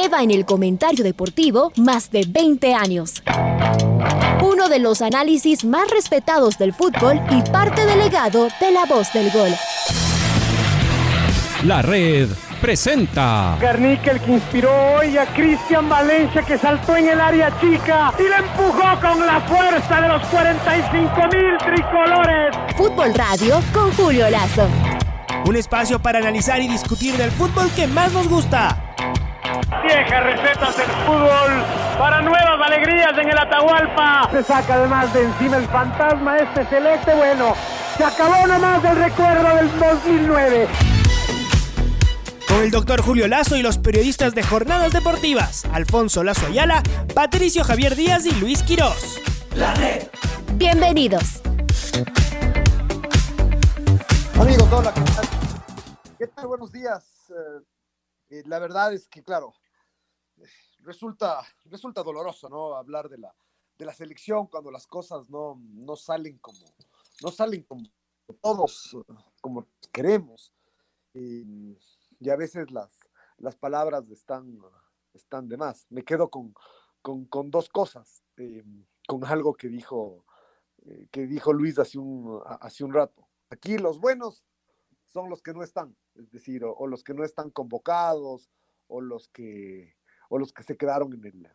lleva en el comentario deportivo más de 20 años. Uno de los análisis más respetados del fútbol y parte delegado de la voz del gol. La red presenta. Garnica el que inspiró hoy a Cristian Valencia que saltó en el área chica y le empujó con la fuerza de los 45 mil tricolores. Fútbol Radio con Julio Lazo. Un espacio para analizar y discutir del fútbol que más nos gusta. Viejas recetas del fútbol para nuevas alegrías en el Atahualpa. Se saca además de encima el fantasma este celeste. Bueno, se acabó nomás del recuerdo del 2009 con el doctor Julio Lazo y los periodistas de Jornadas Deportivas, Alfonso Lazo Ayala, Patricio Javier Díaz y Luis Quirós. La red. Bienvenidos. Amigos, hola, ¿qué tal? ¿Qué tal? Buenos días. Eh, eh, la verdad es que, claro, resulta, resulta doloroso, ¿no? Hablar de la, de la selección cuando las cosas no, no salen como, no salen como todos, como queremos. Y a veces las, las palabras están, están de más. Me quedo con, con, dos cosas, eh, con algo que dijo, eh, que dijo Luis hace un, hace un rato. Aquí los buenos son los que no están, es decir, o, los que no están convocados, o los que, o los que se quedaron en el,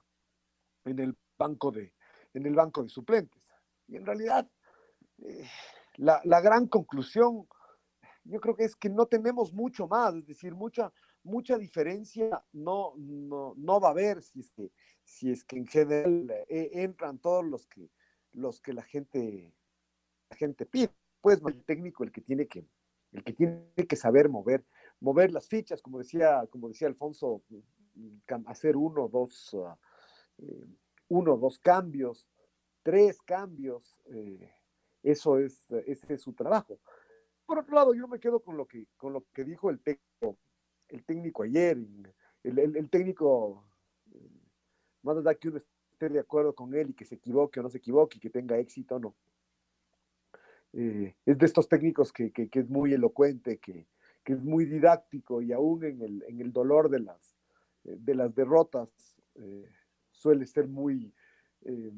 en el banco de, en el banco de suplentes. Y en realidad, eh, la, la, gran conclusión yo creo que es que no tenemos mucho más, es decir, mucha, mucha diferencia no, no, va a haber si es que, si es que en general eh, entran todos los que, los que la gente, la gente pide. Pues el técnico el que tiene que, el que tiene que saber mover, mover las fichas, como decía, como decía Alfonso, hacer uno, dos, uh, eh, uno, dos cambios, tres cambios, eh, eso es, ese es su trabajo por otro lado, yo me quedo con lo que, con lo que dijo el técnico, el técnico ayer, el, técnico, más allá que uno esté de acuerdo con él y que se equivoque o no se equivoque y que tenga éxito o no. Eh, es de estos técnicos que, es muy elocuente, que, es muy didáctico y aún en el, dolor de las, de las derrotas eh, suele ser muy, eh,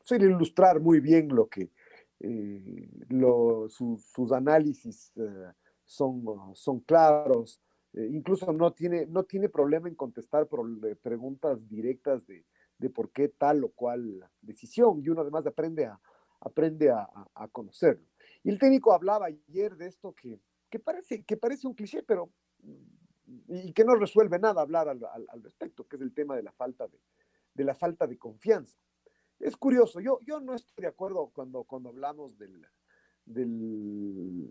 suele ilustrar muy bien lo que, eh, sus análisis eh, son, son claros, eh, incluso no tiene, no tiene problema en contestar preguntas directas de, de, por qué tal o cual decisión, y uno además aprende a, aprende a, a, conocerlo. Y el técnico hablaba ayer de esto que, que, parece, que parece un cliché, pero y que no resuelve nada hablar al, respecto, que es el tema de la falta de, de la falta de confianza es curioso, yo, yo no estoy de acuerdo cuando, cuando hablamos del, del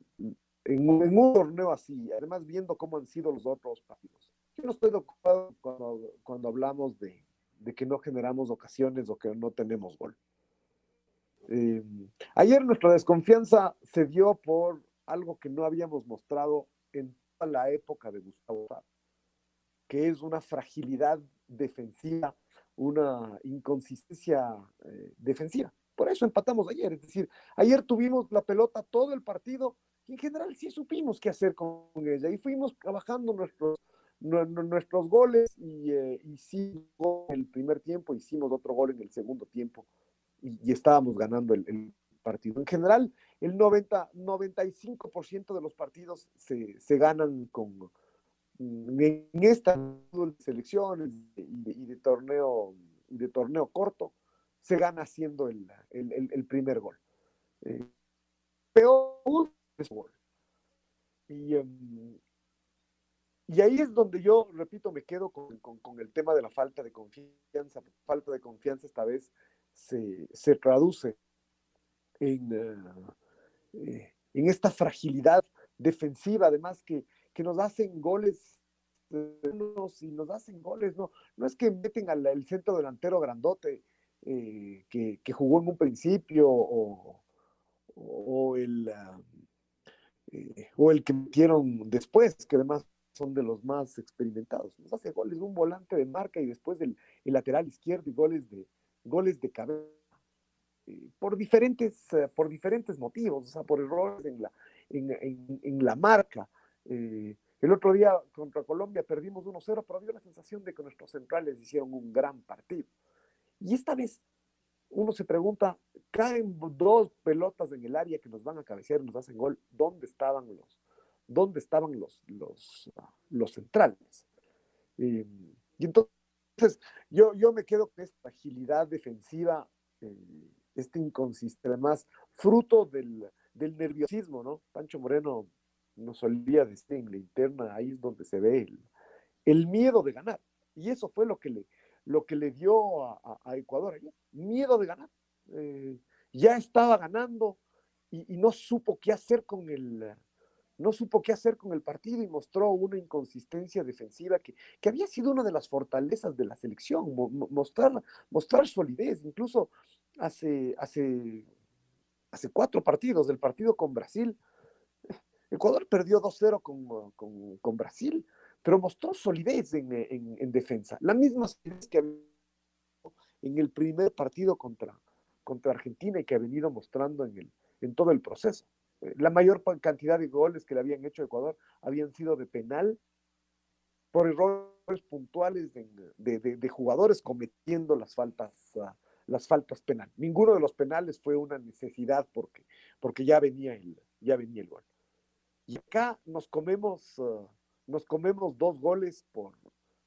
en, un, torneo así, además viendo cómo han sido los otros partidos. Yo no estoy de acuerdo cuando, cuando hablamos de, de, que no generamos ocasiones o que no tenemos gol. Eh, ayer nuestra desconfianza se dio por algo que no habíamos mostrado en toda la época de Gustavo que es una fragilidad defensiva una inconsistencia eh, defensiva. Por eso empatamos ayer. Es decir, ayer tuvimos la pelota todo el partido y en general sí supimos qué hacer con ella y fuimos trabajando nuestros, nuestros goles y eh, hicimos el primer tiempo, hicimos otro gol en el segundo tiempo y, estábamos ganando el, partido. En general, el 90, 95% de los partidos se, se ganan con, en esta selecciones y de, torneo de torneo corto se gana haciendo el, primer gol. Eh, peor gol. Y, em, y, ahí es donde yo, repito, me quedo con, el tema de la falta de confianza. Falta de confianza esta vez se, traduce en, eh, eh, en esta fragilidad defensiva, además que que nos hacen goles y nos hacen goles, no, no es que meten al el centro delantero grandote eh, que, jugó en un principio o, o el, o el que metieron después, que además son de los más experimentados. Nos hace goles un volante de marca y después el, el lateral izquierdo y goles de, goles de cabeza. Eh, por, diferentes, por diferentes motivos, o sea, por errores en la, en, en, la marca, eh, El otro día contra Colombia perdimos 1-0, pero dio la sensación de que nuestros centrales hicieron un gran partido. Y esta vez uno se pregunta, caen dos pelotas en el área que nos van a cabecear y nos hacen gol, ¿dónde estaban los, dónde estaban los, los, los centrales? y entonces yo, yo me quedo con esta agilidad defensiva, eh, este inconsistencia, además, fruto del, del nerviosismo, ¿no? Pancho Moreno nos solía decir en la interna, ahí es donde se ve el, el miedo de ganar. Y eso fue lo que le, lo que le dio a, a, Ecuador miedo de ganar. Eh, ya estaba ganando y, no supo qué hacer con el, no supo qué hacer con el partido y mostró una inconsistencia defensiva que, que había sido una de las fortalezas de la selección, mostrar, mostrar solidez, incluso hace, hace, hace cuatro partidos, del partido con Brasil, Ecuador perdió 2-0 con, con, con, Brasil, pero mostró solidez en, en, en, defensa, la misma solidez que en el primer partido contra, contra Argentina y que ha venido mostrando en, el, en todo el proceso. La mayor cantidad de goles que le habían hecho a Ecuador habían sido de penal por errores puntuales de, de, de, jugadores cometiendo las faltas, uh, las faltas penal. Ninguno de los penales fue una necesidad porque, porque ya, venía el, ya venía el gol. Y acá nos comemos, uh, nos comemos dos goles por,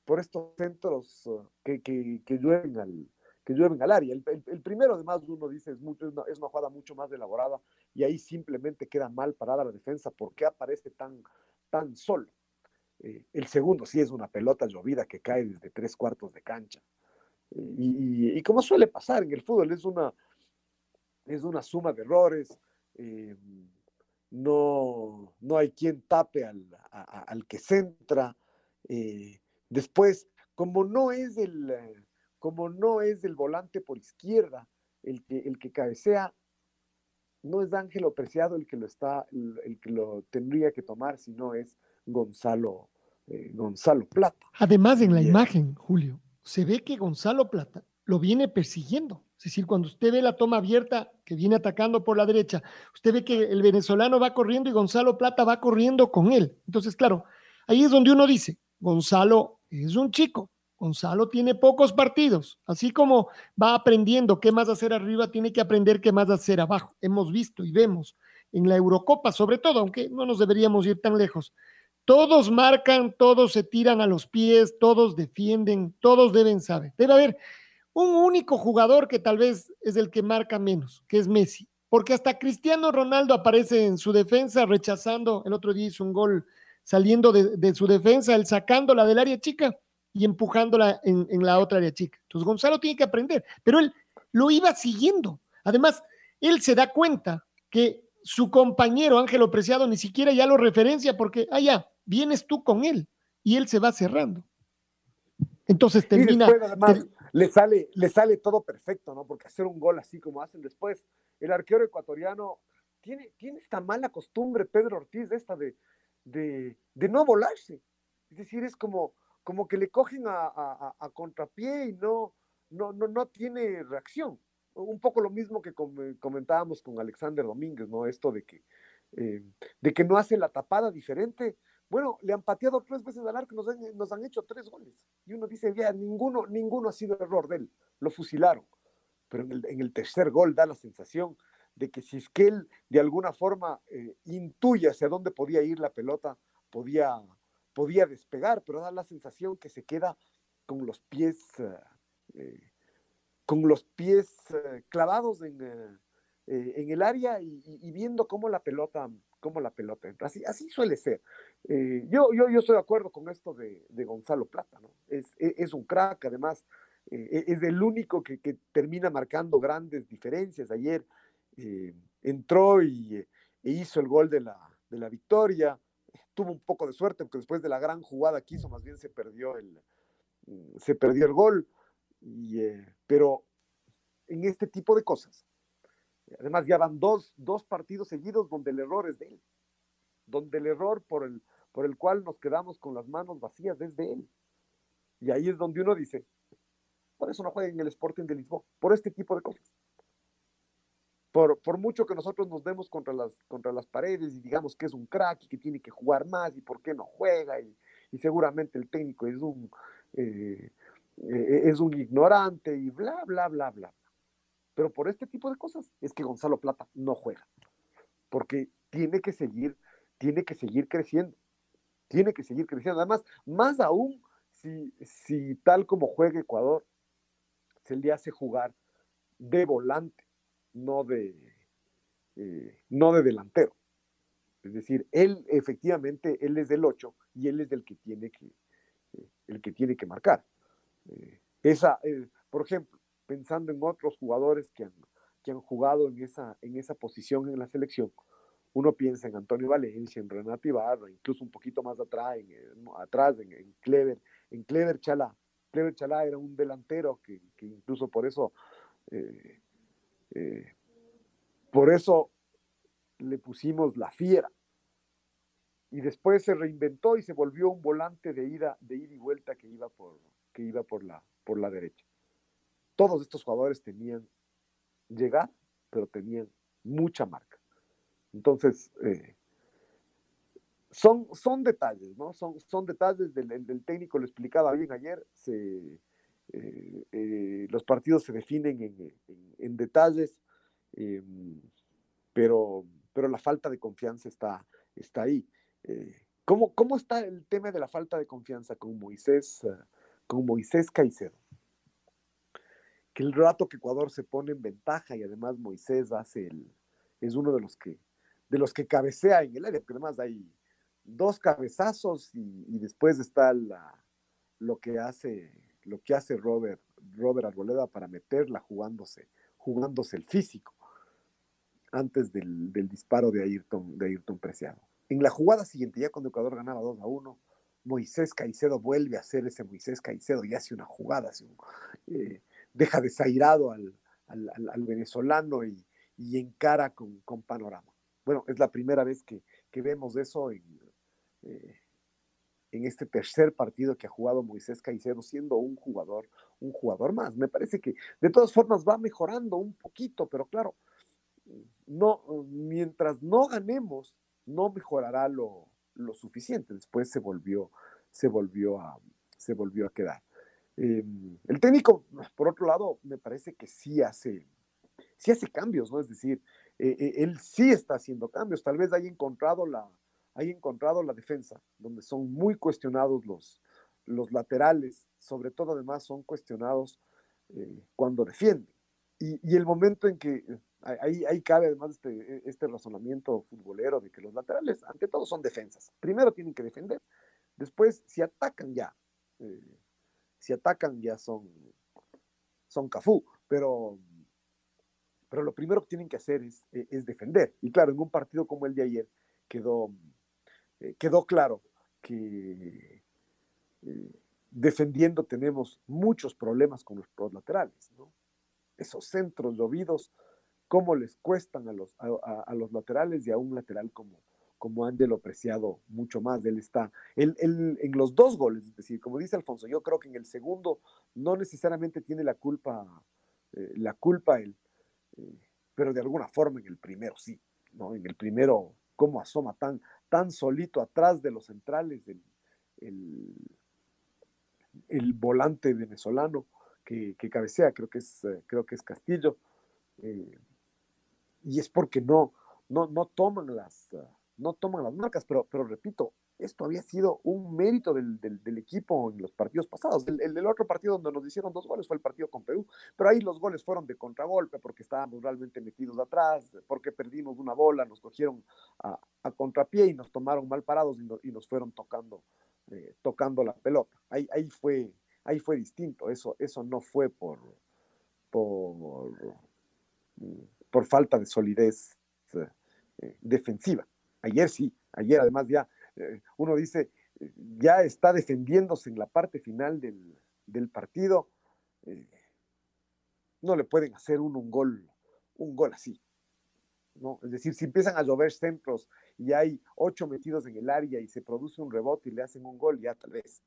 por estos centros uh, que, que, que, llueven al, que llueven al área. El, el, el, primero, además, uno dice, es, mucho, es, una, es una jugada mucho más elaborada y ahí simplemente queda mal parada la defensa porque aparece tan, tan solo. Eh, el segundo sí es una pelota llovida que cae desde tres cuartos de cancha. Y, y, como suele pasar en el fútbol, es una, es una suma de errores. Eh, no, no hay quien tape al, al que centra. Eh, después, como no es el, como no es el volante por izquierda el que, el que cabecea, no es Ángelo Preciado el que lo está, el, que lo tendría que tomar, sino es Gonzalo, eh, Gonzalo Plata. Además, en la y, imagen, Julio, se ve que Gonzalo Plata lo viene persiguiendo. Es decir, cuando usted ve la toma abierta que viene atacando por la derecha, usted ve que el venezolano va corriendo y Gonzalo Plata va corriendo con él. Entonces, claro, ahí es donde uno dice, Gonzalo es un chico, Gonzalo tiene pocos partidos, así como va aprendiendo qué más hacer arriba, tiene que aprender qué más hacer abajo. Hemos visto y vemos en la Eurocopa, sobre todo, aunque no nos deberíamos ir tan lejos. Todos marcan, todos se tiran a los pies, todos defienden, todos deben saber. Debe haber un único jugador que tal vez es el que marca menos, que es Messi, porque hasta Cristiano Ronaldo aparece en su defensa rechazando, el otro día hizo un gol saliendo de, su defensa, él sacándola del área chica y empujándola en, en, la otra área chica. Entonces Gonzalo tiene que aprender, pero él lo iba siguiendo. Además, él se da cuenta que su compañero Ángelo Preciado ni siquiera ya lo referencia porque, ah, ya, vienes tú con él y él se va cerrando. Entonces termina. Y después, además, ter... le, sale, le sale todo perfecto, ¿no? Porque hacer un gol así como hacen después, el arquero ecuatoriano tiene, tiene esta mala costumbre, Pedro Ortiz, esta de, de, de no volarse. Es decir, es como, como que le cogen a, a, a contrapié y no, no, no, no tiene reacción. Un poco lo mismo que comentábamos con Alexander Domínguez, ¿no? Esto de que, eh, de que no hace la tapada diferente. Bueno, le han pateado tres veces al arco, nos han, nos han hecho tres goles. Y uno dice, ya, ninguno, ninguno ha sido error de él, lo fusilaron. Pero en el, en el tercer gol da la sensación de que si es que él de alguna forma eh, intuye hacia dónde podía ir la pelota, podía, podía despegar, pero da la sensación que se queda con los pies, eh, con los pies eh, clavados en, eh, el área y, viendo cómo la pelota, cómo la pelota entra. Así, suele ser. yo, yo, yo estoy de acuerdo con esto de, Gonzalo Plata, ¿no? Es, es, un crack, además, es el único que, termina marcando grandes diferencias. Ayer entró y e hizo el gol de la victoria tuvo un poco de suerte, porque después de la gran jugada que hizo, más bien se perdió el, mm, se perdió el gol. Y, eh, pero en este tipo de cosas, además ya van dos, dos partidos seguidos donde el error es de él, donde el error por el, por el cual nos quedamos con las manos vacías es de él. Y ahí es donde uno dice, por eso no juega en el Sporting de Lisboa, por este tipo de cosas. Por, por, mucho que nosotros nos demos contra las, contra las paredes y digamos que es un crack y que tiene que jugar más y por qué no juega y, y seguramente el técnico es un, eh, eh, es un ignorante y bla, bla, bla, bla. Pero por este tipo de cosas es que Gonzalo Plata no juega, porque tiene que seguir, tiene que seguir creciendo, tiene que seguir creciendo. Además, más aún si, si tal como juega Ecuador, se le hace jugar de volante, no de, eh, no de delantero. Es decir, él efectivamente, él es del 8 y él es el que tiene que, eh, el que, tiene que marcar. Eh, esa, por ejemplo, pensando en otros jugadores que han, que han jugado en esa, en esa posición en la selección, uno piensa en Antonio Valencia, en Renato Ibarra, incluso un poquito más atrás, en, atrás, en, en, Clever, en Clever Chalá. Clever Chalá era un delantero que, que incluso por eso, eh, por eso le pusimos la fiera. Y después se reinventó y se volvió un volante de ida, de ida y vuelta que iba por, que iba por la, por la derecha. Todos estos jugadores tenían llegar, pero tenían mucha marca. Entonces, eh, son, son detalles, ¿no? Son, son detalles del, técnico, lo explicaba bien ayer, se, eh, eh, los partidos se definen en, en, en detalles, em, pero, pero la falta de confianza está, está ahí. ¿cómo, ¿Cómo está el tema de la falta de confianza con Moisés, con Moisés Caicedo? Que el rato que Ecuador se pone en ventaja y además Moisés hace el, es uno de los que de los que cabecea en el área, porque además hay dos cabezazos y, y después está la, lo que hace lo que hace Robert Robert Arboleda para meterla jugándose jugándose el físico antes del, del, disparo de Ayrton de Ayrton Preciado. En la jugada siguiente, ya cuando Ecuador ganaba 2 a 1, Moisés Caicedo vuelve a hacer ese Moisés Caicedo y hace una jugada, eh, deja desairado al, al venezolano y, y encara con, con, panorama. Bueno, es la primera vez que, que vemos eso en, eh, en este tercer partido que ha jugado Moisés Caicedo, siendo un jugador, un jugador más. Me parece que de todas formas va mejorando un poquito, pero claro, no, mientras no ganemos, no mejorará lo, lo suficiente. Después se volvió, se volvió a, se volvió a quedar. Eh, el técnico, por otro lado, me parece que sí hace, sí hace cambios, ¿no? Es decir, eh, eh, él sí está haciendo cambios. Tal vez haya encontrado la, haya encontrado la defensa, donde son muy cuestionados los, los laterales, sobre todo además son cuestionados eh, cuando defienden. Y, y, el momento en que ahí, ahí cabe además este, este razonamiento futbolero de que los laterales, ante todo, son defensas. Primero tienen que defender, después si atacan ya, eh, si atacan ya son, son cafú, pero, pero lo primero que tienen que hacer es, es defender. Y claro, en un partido como el de ayer quedó, eh, quedó claro que eh, defendiendo tenemos muchos problemas con los, laterales. Esos centros llovidos, cómo les cuestan a los, a, los laterales y a un lateral como, como Ángelo Preciado mucho más. Él está él, él, en los dos goles, es decir, como dice Alfonso, yo creo que en el segundo no necesariamente tiene la culpa, eh, la culpa él, pero de alguna forma en el primero sí, ¿no? En el primero, cómo asoma tan, tan solito atrás de los centrales el, el, volante venezolano que, que, cabecea, creo que es, eh, creo que es Castillo, eh, y es porque no, no, no toman las, uh, no toman las marcas, pero, pero repito, esto había sido un mérito del, del, equipo en los partidos pasados. El, el, otro partido donde nos hicieron dos goles fue el partido con Perú, pero ahí los goles fueron de contragolpe porque estábamos realmente metidos atrás, porque perdimos una bola, nos cogieron a, a contrapié y nos tomaron mal parados y, no, y nos fueron tocando, eh, tocando la pelota. Ahí, ahí, fue, ahí fue distinto, eso, eso no fue por, por, por falta de solidez eh, defensiva. Ayer sí, ayer además ya uno dice, eh, ya está defendiéndose en la parte final del, del partido, eh, no le pueden hacer uno un gol, un gol así. ¿no? Es decir, si empiezan a llover centros y hay ocho metidos en el área y se produce un rebote y le hacen un gol, ya tal vez.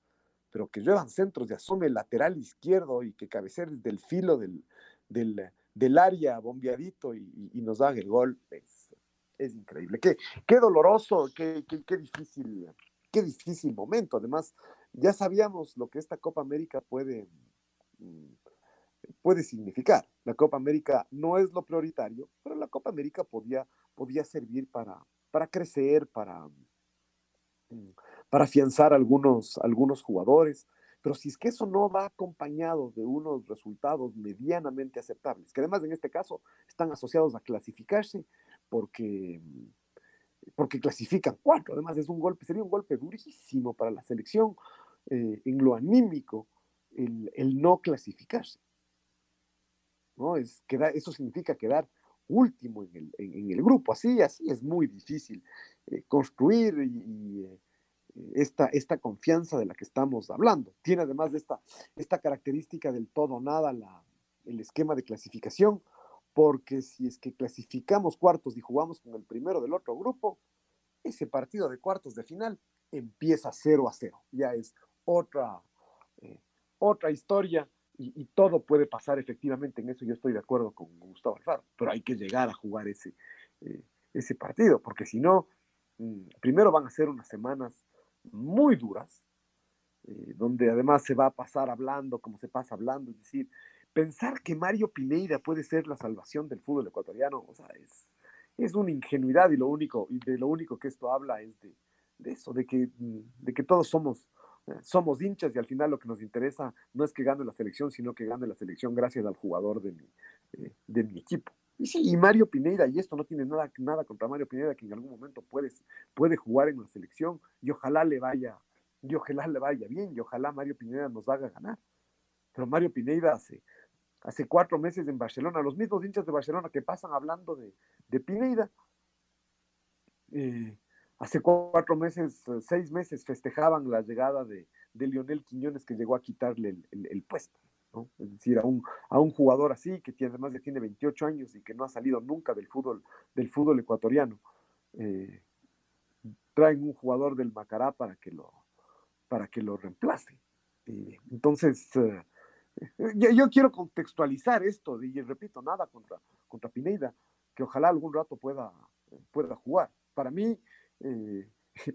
Pero que lluevan centros de asome el lateral izquierdo y que cabeceres del filo del, del, área bombeadito y, nos haga el gol. Es, es increíble. Qué, qué doloroso, qué, qué, difícil, qué difícil momento. Además, ya sabíamos lo que esta Copa América puede, mm, puede significar. La Copa América no es lo prioritario, pero la Copa América podía, podía servir para, para crecer, para, mm, para afianzar algunos, algunos jugadores. Pero si es que eso no va acompañado de unos resultados medianamente aceptables, que además en este caso están asociados a clasificarse porque, porque clasifican cuatro, además es un golpe, sería un golpe durísimo para la selección eh, en lo anímico el, el, no clasificarse. ¿no? Es, queda, eso significa quedar último en el, en, el, grupo, así, así es muy difícil eh, construir y, eh, esta, esta confianza de la que estamos hablando. Tiene además de esta, esta característica del todo nada la, el esquema de clasificación, porque si es que clasificamos cuartos y jugamos con el primero del otro grupo, ese partido de cuartos de final empieza 0 a 0. Ya es otra, eh, otra historia y, todo puede pasar efectivamente en eso. Yo estoy de acuerdo con Gustavo Alfaro, pero hay que llegar a jugar ese, eh, ese partido, porque si no, mm, primero van a ser unas semanas muy duras, eh, donde además se va a pasar hablando como se pasa hablando, es decir, pensar que Mario Pineida puede ser la salvación del fútbol ecuatoriano, o sea, es, es una ingenuidad y lo único, y de lo único que esto habla es de, eso, de que, de que todos somos, eh, somos hinchas y al final lo que nos interesa no es que gane la selección, sino que gane la selección gracias al jugador de mi, eh, de mi equipo. Y sí, y Mario Pineda, y esto no tiene nada, nada contra Mario Pineda, que en algún momento puede, puede jugar en la selección, y ojalá le vaya, y ojalá le vaya bien, y ojalá Mario Pineda nos haga ganar. Pero Mario Pineda hace, hace cuatro meses en Barcelona, los mismos hinchas de Barcelona que pasan hablando de, de Pineda, eh, hace cuatro meses, seis meses festejaban la llegada de, Lionel Quiñones que llegó a quitarle el puesto. Es decir, a un, jugador así, que tiene, además ya tiene 28 años y que no ha salido nunca del fútbol, del fútbol ecuatoriano, eh, traen un jugador del Macará para que lo, para que lo reemplace. entonces, eh, yo, quiero contextualizar esto, y repito, nada contra, contra Pineida, que ojalá algún rato pueda, pueda jugar. Para mí, eh,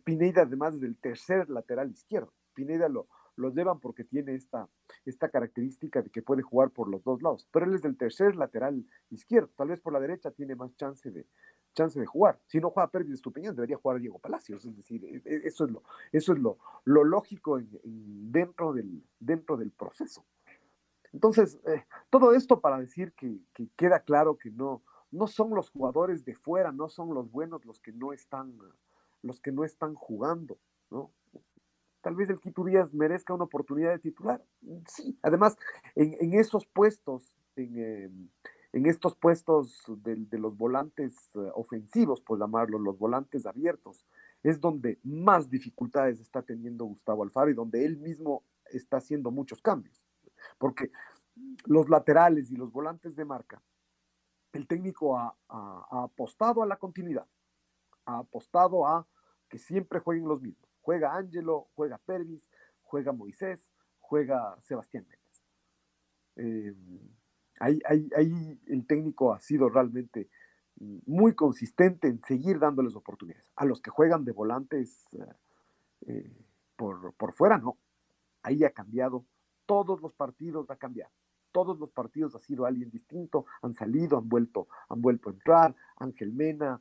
Pineida además es el tercer lateral izquierdo. Pineida lo, los llevan porque tiene esta, esta característica de que puede jugar por los dos lados. Pero él es del tercer lateral izquierdo. Tal vez por la derecha tiene más chance de, chance de jugar. Si no juega Pérez Estupiñán, debería jugar Diego Palacios. Es decir, e, e, eso es lo, eso es lo, lo lógico dentro, del, dentro del proceso. Entonces, eh, todo esto para decir que, que, queda claro que no, no son los jugadores de fuera, no son los buenos los que no están, los que no están jugando, ¿no? tal vez el Quito Díaz merezca una oportunidad de titular. Sí, además, en, esos puestos, en, em, estos puestos de, los volantes eh, ofensivos, por llamarlo, los volantes abiertos, es donde más dificultades está teniendo Gustavo Alfaro y donde él mismo está haciendo muchos cambios. Porque los laterales y los volantes de marca, el técnico ha apostado a la continuidad, ha apostado a que siempre jueguen los mismos Juega Ángelo, juega Pervis, juega Moisés, juega Sebastián Méndez. Eh, ahí, ahí, el técnico ha sido realmente muy consistente en seguir dándoles oportunidades. A los que juegan de volantes eh, eh, por, por, fuera, no. Ahí ha cambiado. Todos los partidos ha cambiado. Todos los partidos ha sido alguien distinto. Han salido, han vuelto, han vuelto a entrar. Ángel Mena,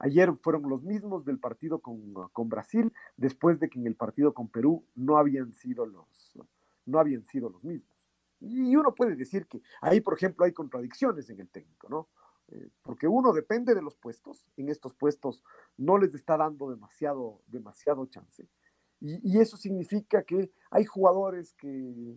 Ayer fueron los mismos del partido con, Brasil, después de que en el partido con Perú no habían sido los, no habían sido los mismos. Y uno puede decir que ahí, por ejemplo, hay contradicciones en el técnico, ¿no? Eh, porque uno depende de los puestos, en estos puestos no les está dando demasiado, demasiado chance. Y, eso significa que hay jugadores que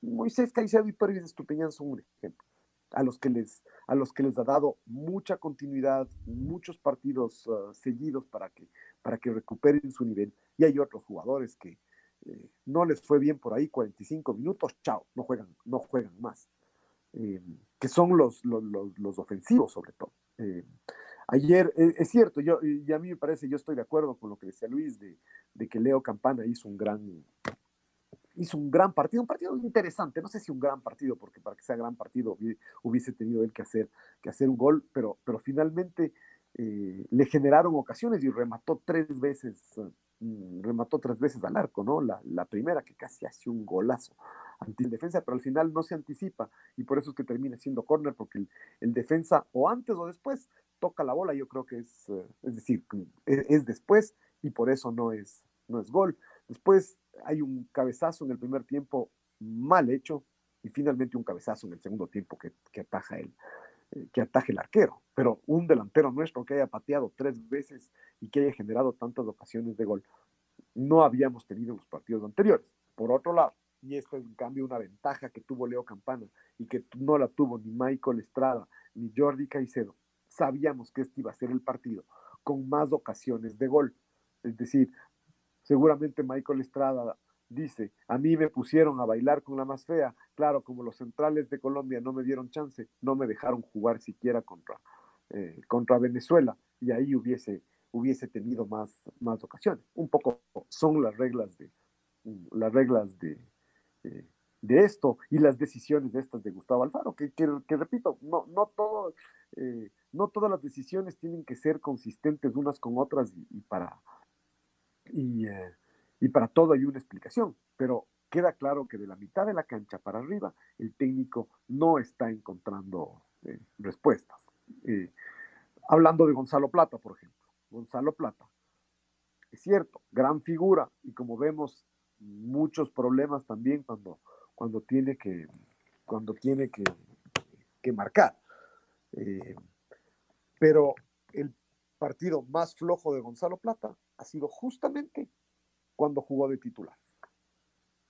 Moisés Caicedo y Pérez Estupiñán son un ejemplo a los que les, a los que les ha dado mucha continuidad, muchos partidos uh, seguidos para que, para que recuperen su nivel. Y hay otros jugadores que eh, no les fue bien por ahí, 45 minutos, chao, no juegan, no juegan más. Eh, que son los, los, los, ofensivos sobre todo. Eh, ayer, es cierto, yo, y a mí me parece, yo estoy de acuerdo con lo que decía Luis, de, de que Leo Campana hizo un gran, hizo un gran partido, un partido interesante, no sé si un gran partido, porque para que sea gran partido hubiese tenido él que hacer, que hacer un gol, pero, pero finalmente eh, le generaron ocasiones y remató tres veces, mm, remató tres veces al arco, ¿no? La, primera que casi hace un golazo ante el defensa, pero al final no se anticipa y por eso es que termina siendo córner, porque el, defensa o antes o después toca la bola, yo creo que es, eh, es decir, es, es después y por eso no es, no es gol. Después hay un cabezazo en el primer tiempo mal hecho y finalmente un cabezazo en el segundo tiempo que, que ataja él eh, que ataje el arquero, pero un delantero nuestro que haya pateado tres veces y que haya generado tantas ocasiones de gol, no habíamos tenido en los partidos anteriores. Por otro lado, y esto es en cambio una ventaja que tuvo Leo Campana y que no la tuvo ni Michael Estrada ni Jordi Caicedo, sabíamos que este iba a ser el partido con más ocasiones de gol. Es decir, seguramente Michael Estrada dice, a mí me pusieron a bailar con la más fea, claro, como los centrales de Colombia no me dieron chance, no me dejaron jugar siquiera contra, eh, contra Venezuela y ahí hubiese, hubiese tenido más, más ocasiones. Un poco son las reglas de, las reglas de, eh, de esto y las decisiones de estas de Gustavo Alfaro, que, que, repito, no, no, eh, no todas las decisiones tienen que ser consistentes unas con otras y, para... Y, y para todo hay una explicación, pero queda claro que de la mitad de la cancha para arriba el técnico no está encontrando eh, respuestas. Eh, hablando de Gonzalo Plata, por ejemplo. Gonzalo Plata, es cierto, gran figura y como vemos muchos problemas también cuando, cuando tiene que, cuando tiene que, que marcar. Eh, pero el partido más flojo de Gonzalo Plata ha sido justamente cuando jugó de titular.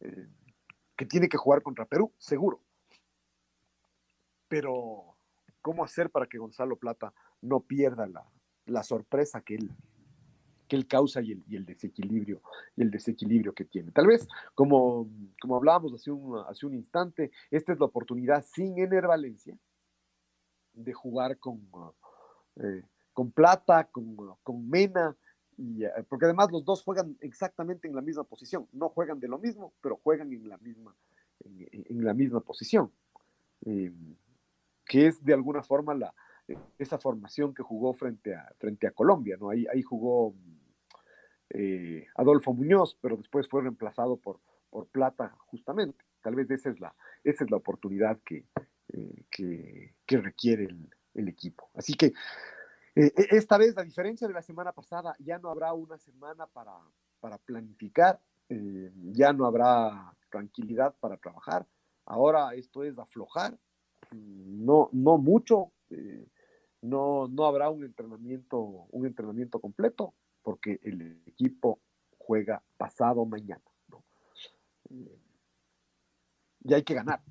Eh, que tiene que jugar contra Perú, seguro. Pero, ¿cómo hacer para que Gonzalo Plata no pierda la, sorpresa que él, que él causa y el, desequilibrio y el desequilibrio que tiene. Tal vez, como, como hablábamos hace un, hace un instante, esta es la oportunidad sin Ener Valencia de jugar con, eh, con Plata, con, con Mena, eh, porque además los dos juegan exactamente en la misma posición, no juegan de lo mismo, pero juegan en la misma, en, la misma posición, eh, que es de alguna forma la, esa formación que jugó frente a, frente a Colombia, ¿no? Ahí, ahí jugó eh, Adolfo Muñoz, pero después fue reemplazado por, por Plata justamente. Tal vez esa es la, esa es la oportunidad que, que, que, requiere el, el equipo. Así que eh, e, esta vez, a diferencia de la semana pasada, ya no habrá una semana para, para planificar, eh, ya no habrá tranquilidad para trabajar. Ahora esto es aflojar, no, no mucho, eh, no, no habrá un entrenamiento, un entrenamiento completo, porque el equipo juega pasado mañana. y hay que ganar.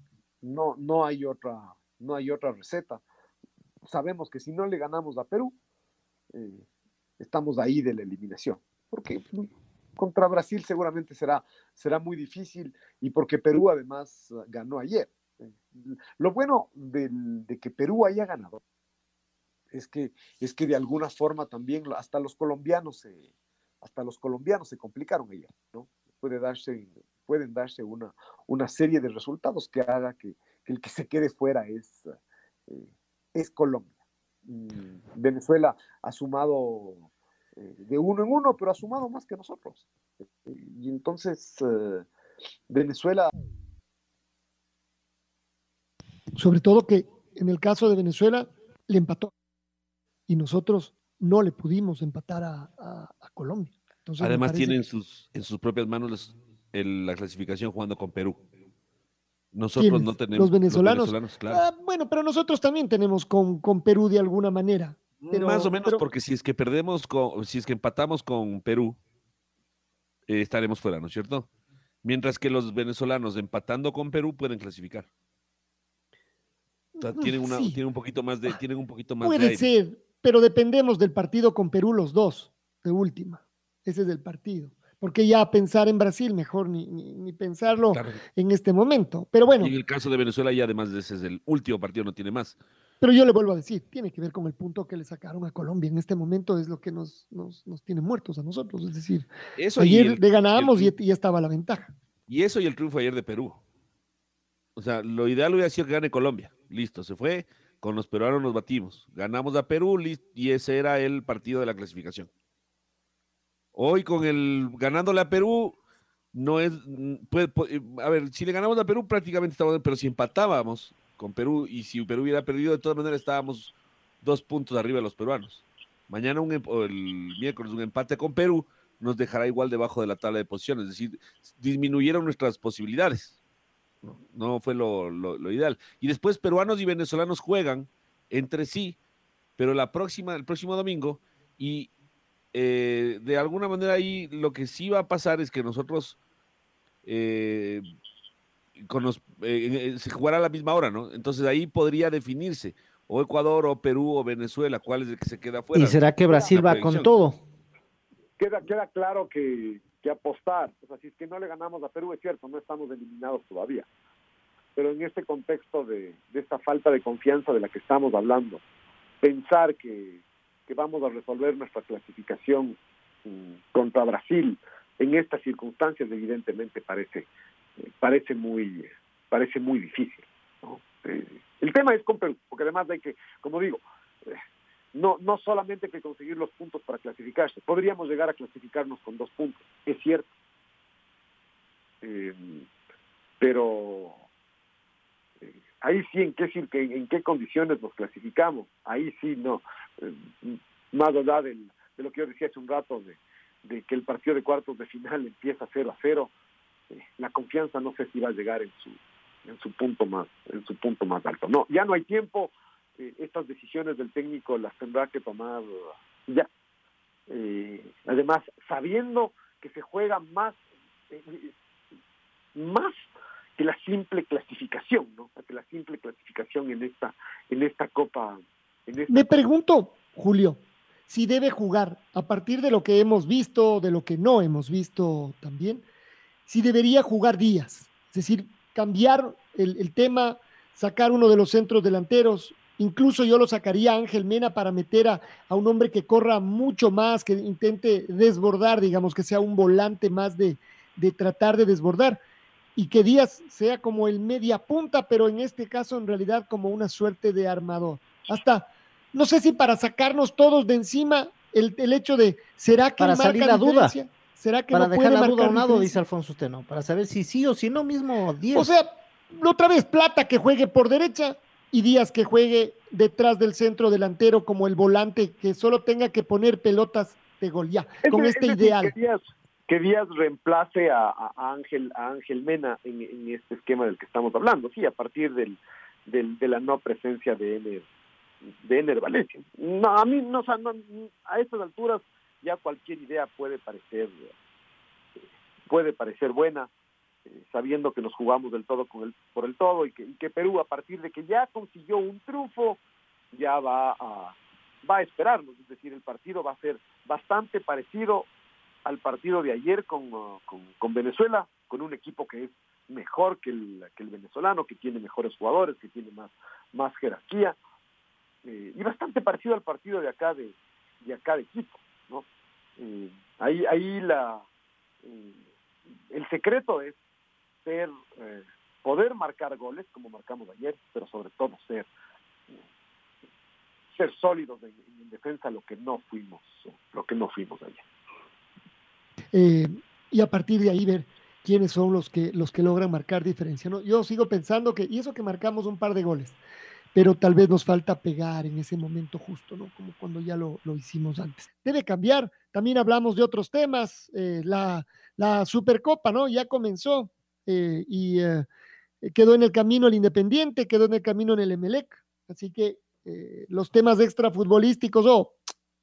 No, no, hay otra, no hay otra receta sabemos que si no le ganamos a Perú, eh, estamos ahí de la eliminación. Porque contra Brasil seguramente será, será muy difícil y porque Perú además ganó ayer. Lo bueno de que Perú haya ganado es que, es que de alguna forma también hasta los colombianos se, hasta los colombianos se complicaron ayer, ¿no? Puede darse, pueden darse una, una serie de resultados que haga que, el que se quede fuera es, eh, es Colombia. Mm, Venezuela ha sumado eh, de uno en uno, pero ha sumado más que nosotros. Y entonces eh, Venezuela... Sobre todo que en el caso de Venezuela le empató y nosotros no le pudimos empatar a, Colombia. Además tienen sus, en sus propias manos la clasificación jugando con Perú. Nosotros no tenemos. Los venezolanos. Ah, bueno, pero nosotros también tenemos con, con Perú de alguna manera. Más o menos, porque si es que perdemos, con, si es que empatamos con Perú, eh, estaremos fuera, ¿no es cierto? Mientras que los venezolanos empatando con Perú pueden clasificar. Mm, tienen, una, tienen un poquito más de. Tienen un poquito más Puede ser, pero dependemos del partido con Perú los dos, de última. Ese es el partido porque ya pensar en Brasil, mejor ni, ni, pensarlo en este momento. Pero bueno. Y en el caso de Venezuela, ya además de ese es el último partido, no tiene más. Pero yo le vuelvo a decir, tiene que ver con el punto que le sacaron a Colombia. En este momento es lo que nos, nos, nos tiene muertos a nosotros. Es decir, ayer le ganábamos y, ya estaba la ventaja. Y eso y el triunfo ayer de Perú. O sea, lo ideal hubiera sido que gane Colombia. Listo, se fue. Con los peruanos nos batimos. Ganamos a Perú y ese era el partido de la clasificación. Hoy con el ganándole a Perú, no es. a ver, si le ganamos a Perú, prácticamente estamos. Pero si empatábamos con Perú y si Perú hubiera perdido, de todas maneras estábamos dos puntos arriba de los peruanos. Mañana un, em, el miércoles un empate con Perú nos dejará igual debajo de la tabla de posiciones, es decir, disminuyeron nuestras posibilidades. No, fue lo, ideal. Y después peruanos y venezolanos juegan entre sí, pero la próxima, el próximo domingo, y eh, de alguna manera ahí lo que sí va a pasar es que nosotros eh, con eh, se jugará a la misma hora, ¿no? Entonces ahí podría definirse o Ecuador o Perú o Venezuela, cuál es el que se queda fuera. ¿Y será que Brasil va con todo? Queda, queda claro que, que apostar, o sea, si es que no le ganamos a Perú, es cierto, no estamos eliminados todavía, pero en este contexto de, de esta falta de confianza de la que estamos hablando, pensar que, que vamos a resolver nuestra clasificación mm, contra Brasil en estas circunstancias evidentemente parece eh, parece muy parece muy difícil eh, el tema es con Perú porque además hay que como digo eh, no no solamente que conseguir los puntos para clasificarse podríamos llegar a clasificarnos con dos puntos es cierto. Pero ahí sí en qué en qué condiciones nos clasificamos ahí sí no. Eh, más allá de lo que yo decía hace un rato de, que el partido de cuartos de final empieza 0 a 0 eh, la confianza no sé si va a llegar en su en su punto más en su punto más alto. No ya no hay tiempo eh, estas decisiones del técnico las tendrá que tomar ya además sabiendo que se juega más más que la simple clasificación, ¿no? Que la simple clasificación en esta, en esta copa. Me pregunto, Julio, si debe jugar a partir de lo que hemos visto, de lo que no hemos visto también, si debería jugar Díaz, es decir, cambiar el, el tema, sacar uno de los centros delanteros, Incluso yo lo sacaría a Ángel Mena para meter a, a, un hombre que corra mucho más, que intente desbordar, digamos, que sea un volante más de, de tratar de desbordar y que Díaz sea como el media punta, pero en este caso en realidad como una suerte de armador. Hasta, no sé si para sacarnos todos de encima el, el hecho de, ¿será que para salir la duda? ¿Será que para no dejar puede la duda a un lado, dice Alfonso Usted, Para saber si sí o si no mismo Díaz. O sea, otra vez Plata que juegue por derecha y Díaz que juegue detrás del centro delantero como el volante que solo tenga que poner pelotas de gol ya, Es con de- este es ideal. Que Díaz, que Díaz reemplace a, a- a Ángel a Ángel Mena en, en este esquema del que estamos hablando, sí, a partir del, del- de la no presencia de Ener, de Ener Valencia. No, a mí no, o sea, no, a estas alturas ya cualquier idea puede parecer puede parecer buena, eh, sabiendo que nos jugamos del todo con el, por el todo y que, y que Perú a partir de que ya consiguió un triunfo ya va a va esperarnos, es decir, el partido va a ser bastante parecido al partido de ayer con, uh, con, con Venezuela, con un equipo que es mejor que el, que el venezolano, que tiene mejores jugadores, que tiene más, más jerarquía, eh, y bastante parecido al partido de acá de, de acá de Quito, ¿no? Eh, ahí, ahí la el secreto es ser, eh, poder marcar goles como marcamos ayer, pero sobre todo ser ser sólidos en, en defensa, lo que no fuimos, lo que no fuimos ayer. eh, y a partir de ahí ver quiénes son los que, los que logran marcar diferencia. ¿no? Yo sigo pensando que, y eso que marcamos un par de goles, pero tal vez nos falta pegar en ese momento justo, ¿no? Como cuando ya lo, lo hicimos antes. Debe cambiar. También hablamos de otros temas. eh, la, la Supercopa, ¿no? Ya comenzó eh, y eh, quedó en el camino el Independiente, quedó en el camino en el Emelec. Así que eh, los temas extrafutbolísticos o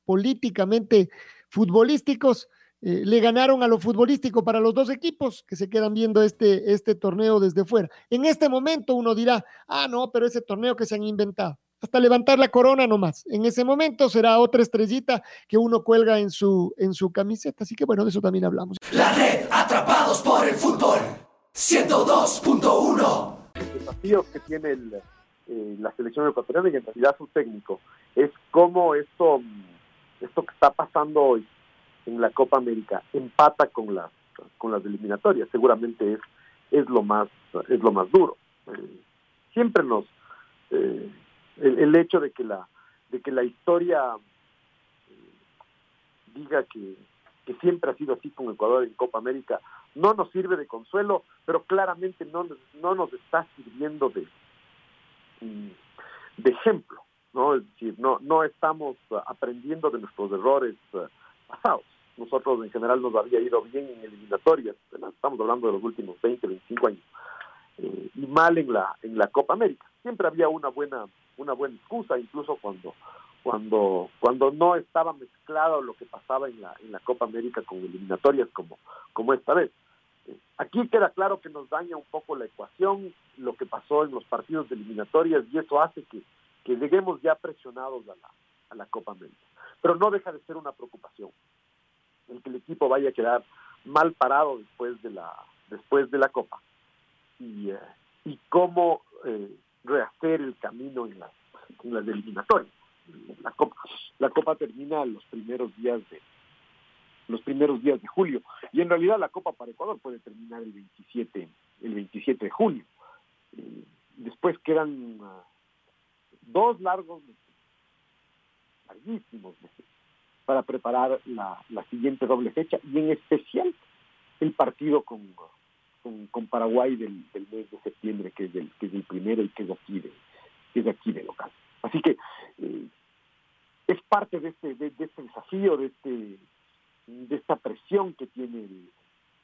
políticamente futbolísticos le ganaron a lo futbolístico para los dos equipos que se quedan viendo este, este torneo desde fuera. En este momento uno dirá, ah, no, pero ese torneo que se han inventado, hasta levantar la corona nomás. En ese momento será otra estrellita que uno cuelga en su, en su camiseta. Así que bueno, de eso también hablamos. La red Atrapados por el Fútbol 102.1 desafíos que tiene el, eh, la selección ecuatoriana y en realidad su técnico es cómo esto, esto que está pasando hoy en la Copa América empata con las con las eliminatorias. Seguramente es, es lo más es lo más duro. Eh, siempre nos eh, el, el, hecho de que la de que la historia diga que, que siempre ha sido así con Ecuador en Copa América no nos sirve de consuelo, pero claramente no, no nos está sirviendo de, mm, de ejemplo, ¿no? Es decir, no, no estamos aprendiendo de nuestros errores eh, pasados. Nosotros en general nos había ido bien en eliminatorias, estamos hablando de los últimos 20, 25 años, eh, y mal en la en la Copa América. Siempre había una buena una buena excusa, incluso cuando cuando cuando no estaba mezclado lo que pasaba en la en la Copa América con eliminatorias como como esta vez. Aquí queda claro que nos daña un poco la ecuación, lo que pasó en los partidos de eliminatorias, y eso hace que, que lleguemos ya presionados a la, a la Copa América. Pero no deja de ser una preocupación el que el equipo vaya a quedar mal parado después de la, después de la Copa. Y, eh, y cómo eh, rehacer el camino en las, en las eliminatorias. La Copa, la Copa termina los primeros días de, los primeros días de julio. Y en realidad la Copa para Ecuador puede terminar el 27, el 27 de julio. Eh, después quedan uh, dos largos meses, larguísimos meses, para preparar la, la, siguiente doble fecha y en especial el partido con, con, Paraguay del, del, mes de septiembre, que es, el, que es el primero y que es aquí de, que es aquí de local. Así que eh, es parte de este, de, de este desafío, de este de esta presión que tiene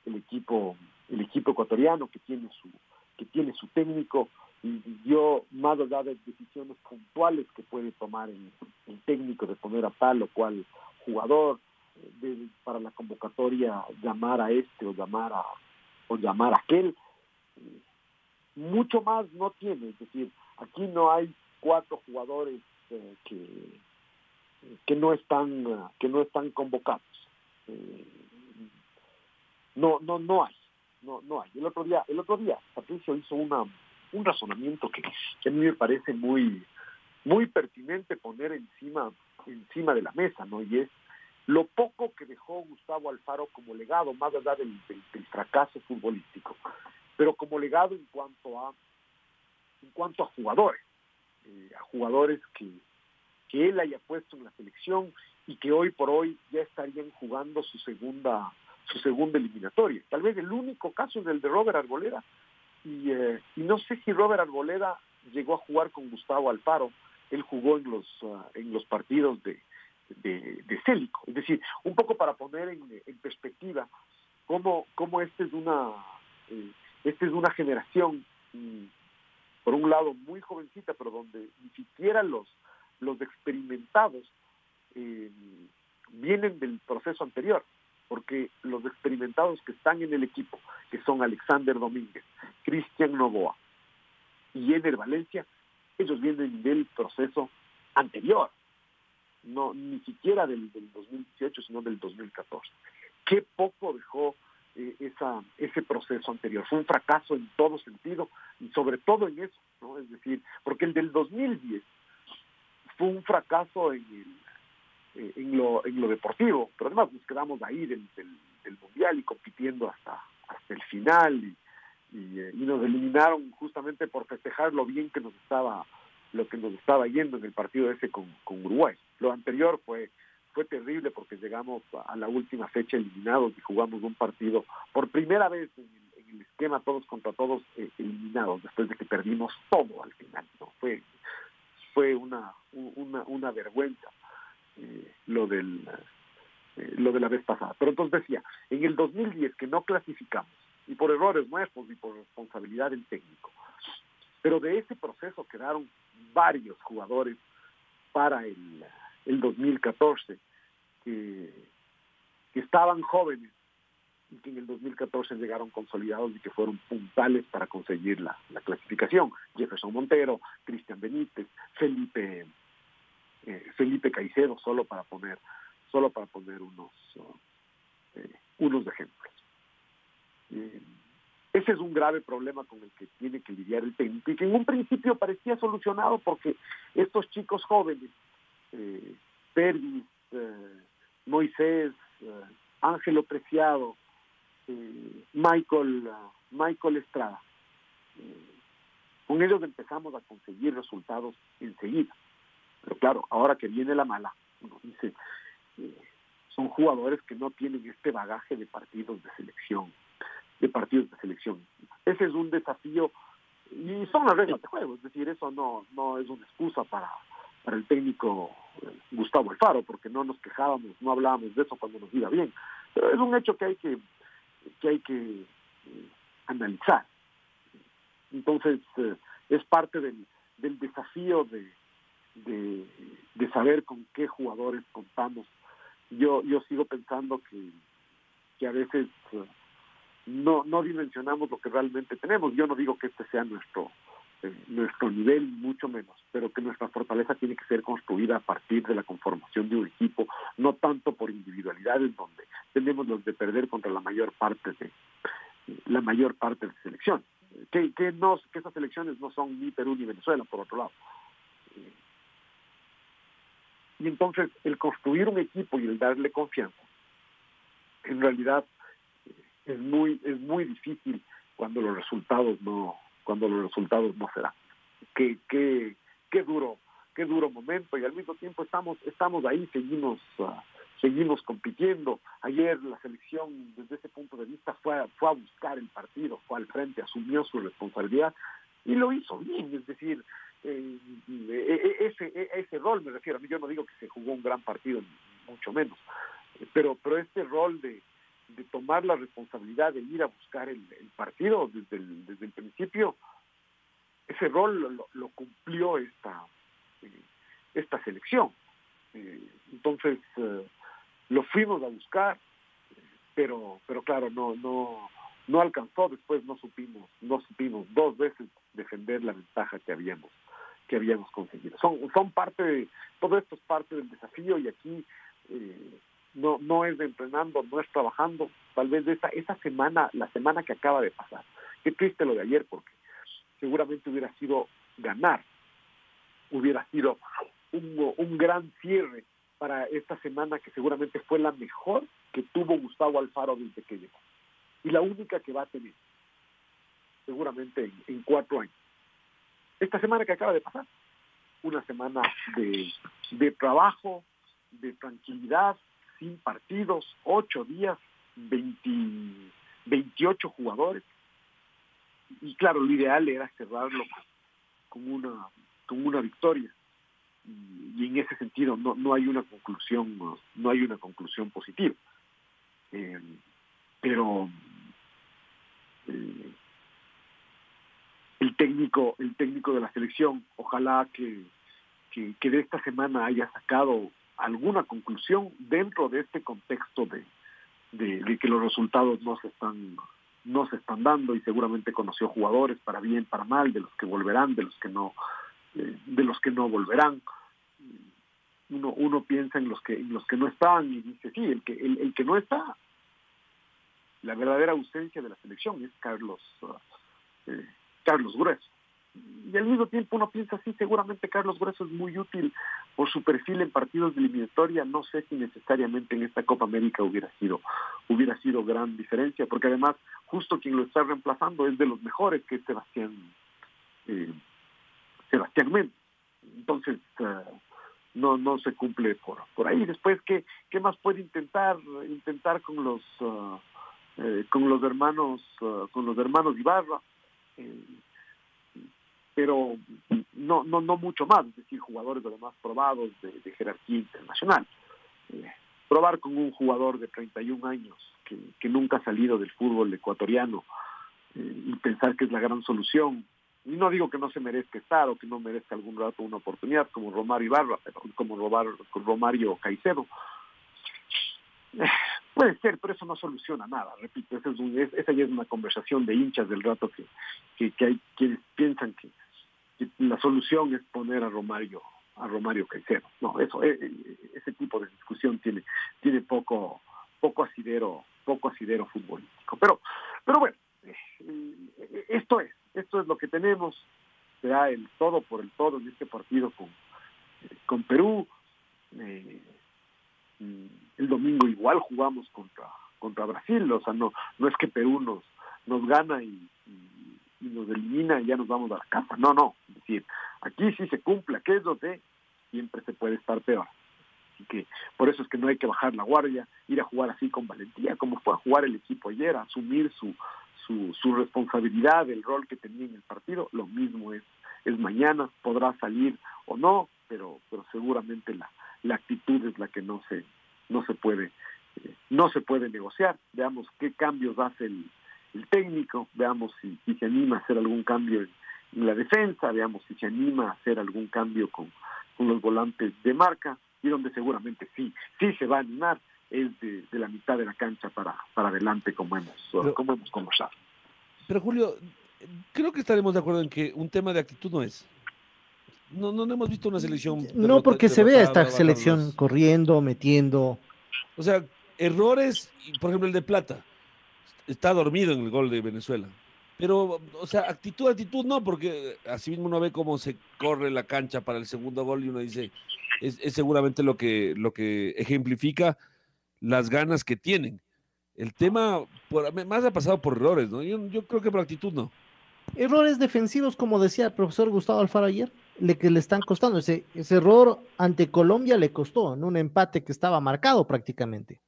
el, equipo el equipo ecuatoriano que tiene su que tiene su técnico y yo más allá de decisiones puntuales que puede tomar el, el técnico de poner a tal o cual jugador de, para la convocatoria llamar a este o llamar a o llamar a aquel mucho más no tiene. Es decir aquí no hay cuatro jugadores eh, que que no están que no están convocados eh, no, no, no hay, no, no hay. El otro día, el otro día, Patricio hizo una, un razonamiento que, que a mí me parece muy, muy pertinente poner encima, encima de la mesa, ¿no? Y es lo poco que dejó Gustavo Alfaro como legado, más allá del, del, fracaso futbolístico, pero como legado en cuanto a, en cuanto a jugadores, eh, a jugadores que, que él haya puesto en la selección y que hoy por hoy ya estarían jugando su segunda su segunda eliminatoria. Tal vez el único caso es el de Robert Arboleda. Y, eh, y no sé si Robert Arboleda llegó a jugar con Gustavo Alfaro. Él jugó en los uh, en los partidos de, de, Célico. Es decir, un poco para poner en, perspectiva cómo, cómo esta es una eh, esta es una generación mm, por un lado muy jovencita, pero donde ni siquiera los los experimentados eh, vienen del proceso anterior, porque los experimentados que están en el equipo, que son Alexander Domínguez, Cristian Novoa y Ener Valencia, ellos vienen del proceso anterior, no ni siquiera del, del 2018, sino del 2014. Qué poco dejó eh, esa, ese proceso anterior. Fue un fracaso en todo sentido y sobre todo en eso, ¿no? Es decir, porque el del 2010 fue un fracaso en el, eh, en, lo, en lo deportivo, pero además nos quedamos ahí del, del, Mundial y compitiendo hasta, hasta el final y, y, eh, y, nos eliminaron justamente por festejar lo bien que nos estaba lo que nos estaba yendo en el partido ese con, con Uruguay. Lo anterior fue fue terrible porque llegamos a la última fecha eliminados y jugamos un partido por primera vez en el, en el esquema todos contra todos eh, eliminados después de que perdimos todo al final. ¿no? Fue fue una una, una vergüenza eh, lo del eh, lo de la vez pasada. Pero entonces decía, en el 2010 que no clasificamos, y por errores nuestros y por responsabilidad del técnico, pero de ese proceso quedaron varios jugadores para el, el 2014 que, que estaban jóvenes y que en el 2014 llegaron consolidados y que fueron puntales para conseguir la, la clasificación. Jefferson Montero, Cristian Benítez, Felipe eh, Felipe Caicedo, solo para poner, solo para poner unos, eh, unos ejemplos. Eh, ese es un grave problema con el que tiene que lidiar el técnico y que en un principio parecía solucionado porque estos chicos jóvenes, eh, Pervis, eh, Moisés, Ángelo Preciado, eh, Michael, Michael Estrada. Eh, con ellos empezamos a conseguir resultados enseguida. Pero claro, ahora que viene la mala, uno dice, eh, son jugadores que no tienen este bagaje de partidos de selección, de partidos de selección. Ese es un desafío y son las reglas de juego, es decir, eso no, no es una excusa para, para el técnico eh, Gustavo Alfaro, porque no nos quejábamos, no hablábamos de eso cuando nos iba bien. Pero es un hecho que hay que, que hay que eh, analizar. Entonces, eh, es parte del, del desafío de, de, saber con qué jugadores contamos. Yo, yo sigo pensando que, que a veces no, no dimensionamos lo que realmente tenemos. Yo no digo que este sea nuestro, eh, nuestro nivel, mucho menos, pero que nuestra fortaleza tiene que ser construida a partir de la conformación de un equipo, no tanto por individualidades donde tenemos los de perder contra la mayor parte de la mayor parte de selección. Que, que, no, que esas elecciones no son ni Perú ni Venezuela, por otro lado. Y entonces el construir un equipo y el darle confianza, en realidad es muy es muy difícil cuando los resultados no cuando los resultados no se dan. Qué, qué, qué duro, qué duro momento y al mismo tiempo estamos, estamos ahí, seguimos, uh, seguimos compitiendo. Ayer la selección desde ese punto de vista fue, fue a buscar el partido, fue al frente, asumió su responsabilidad y lo hizo bien, es decir, eh, ese, ese rol me refiero, yo no digo que se jugó un gran partido, mucho menos, pero, pero este rol de, de tomar la responsabilidad de ir a buscar el, el partido desde el, desde el principio, ese rol lo, lo cumplió esta, eh, esta selección. Eh, entonces, eh, lo fuimos a buscar, pero, pero claro, no, no, no alcanzó, después no supimos, no supimos dos veces defender la ventaja que habíamos, que habíamos conseguido. Son, parte de, todo esto es parte del desafío y aquí eh, no, no es de entrenando, no es trabajando, tal vez de esa, esa semana, la semana que acaba de pasar. Qué triste lo de ayer, porque seguramente hubiera sido ganar, hubiera sido un, un gran cierre para esta semana que seguramente fue la mejor que tuvo Gustavo Alfaro desde que llegó. Y la única que va a tener, seguramente en, en cuatro años. Esta semana que acaba de pasar, una semana de, de trabajo, de tranquilidad, sin partidos, ocho días, 20, 28 jugadores. Y claro, lo ideal era cerrarlo con una, con una victoria. Y, en ese sentido no, no hay una conclusión, no hay una conclusión positiva. Eh, pero eh, el técnico, el técnico de la selección, ojalá que, que, de esta semana haya sacado alguna conclusión dentro de este contexto de, de, que los resultados no se están no se están dando y seguramente conoció jugadores para bien para mal de los que volverán de los que no eh, de los que no volverán. Uno uno piensa en los que en los que no están y dice sí el que el, que no está la verdadera ausencia de la selección es Carlos eh, Carlos Grueso y al mismo tiempo uno piensa así, seguramente Carlos Grueso es muy útil por su perfil en partidos de eliminatoria, no sé si necesariamente en esta Copa América hubiera sido, hubiera sido gran diferencia, porque además justo quien lo está reemplazando es de los mejores que es Sebastián eh, Sebastián Méndez. Entonces uh, no, no se cumple por, por ahí. Después, ¿qué, qué más puede intentar? Intentar con los uh, eh, con los hermanos, uh, con los hermanos Ibarra. Eh, pero no no no mucho más, es decir, jugadores además probados de, de jerarquía internacional. Eh, probar con un jugador de 31 años que, nunca ha salido del fútbol ecuatoriano eh, y pensar que es la gran solución. Y no digo que no se merezca estar o que no merezca algún rato una oportunidad como Romario Ibarra, pero como Romario Caicedo. Eh, puede ser, pero eso no soluciona nada, repito, esa, es un, es, esa ya es una conversación de hinchas del rato que, que, hay quienes piensan que, la solución es poner a Romario a Romario Caicedo. No, eso eh, ese tipo de discusión tiene tiene poco poco asidero poco asidero futbolístico. Pero pero bueno, eh, esto es esto es lo que tenemos. Será el todo por el todo en este partido con con Perú. Eh, el domingo igual jugamos contra contra Brasil, o sea, no, no es que Perú nos, nos gana y, nos elimina y ya nos vamos a la casa, no, no, es decir, aquí sí se cumple aquello de siempre se puede estar peor. Así que por eso es que no hay que bajar la guardia, ir a jugar así con valentía, como fue a jugar el equipo ayer, asumir su, su, su responsabilidad, el rol que tenía en el partido, lo mismo es, es mañana, podrá salir o no, pero, pero seguramente la, la actitud es la que no se, no se puede, eh, no se puede negociar. Veamos qué cambios hace el, el técnico, veamos si, si, se anima a hacer algún cambio en, en, la defensa, veamos si se anima a hacer algún cambio con, con los volantes de marca, y donde seguramente sí, sí se va a animar es de, de la mitad de la cancha para, para adelante como hemos, pero, como hemos conversado. Pero Julio, creo que estaremos de acuerdo en que un tema de actitud no es. No, no, no hemos visto una selección. No, porque se ve a esta selección corriendo, metiendo. O sea, errores, por ejemplo, el de Plata. Está dormido en el gol de Venezuela. Pero, o sea, actitud, actitud no, porque así mismo uno ve cómo se corre la cancha para el segundo gol y uno dice, es, es seguramente lo que, lo que ejemplifica las ganas que tienen. El tema, por, más ha pasado por errores, ¿no? Yo, yo, creo que por actitud no. Errores defensivos, como decía el profesor Gustavo Alfaro ayer, le, que le están costando. Ese, ese error ante Colombia le costó en un empate que estaba marcado prácticamente.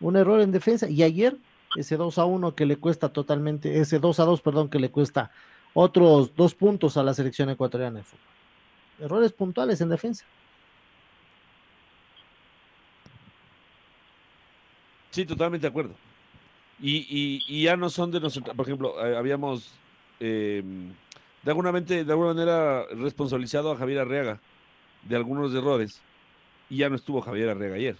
Un error en defensa. Y ayer, ese 2 a 1 que le cuesta totalmente, ese 2 a 2, perdón, que le cuesta otros dos puntos a la selección ecuatoriana de fútbol. Errores puntuales en defensa. Sí, totalmente de acuerdo. Y, y, ya no son de nosotros, por ejemplo, eh, habíamos eh, de, alguna mente, de alguna manera responsabilizado a Javier Arriaga de algunos errores y ya no estuvo Javier Arriaga ayer.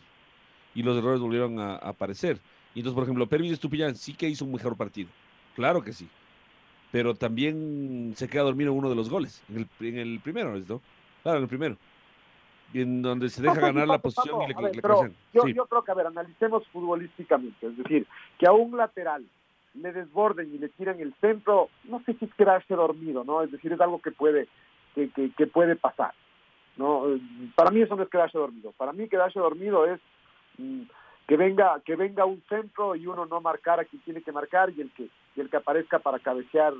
Y los errores volvieron a, a aparecer. Y entonces, por ejemplo, Pervis Estupillán sí que hizo un mejor partido. Claro que sí. Pero también se queda dormido en uno de los goles, en el, en el primero, ¿no? Claro, en el primero en donde se deja no, ganar la posición y le, ver, le pero yo, sí. yo, creo que, a ver, analicemos futbolísticamente, es decir, que a un lateral le desborden y le tiran el centro, no sé si es quedarse dormido, ¿no? Es decir, es algo que puede, que, que, que puede pasar, ¿no? Para mí eso no es quedarse dormido, para mí quedarse dormido es mm, que venga, que venga un centro y uno no marcar a quien tiene que marcar y el que, y el que aparezca para cabecear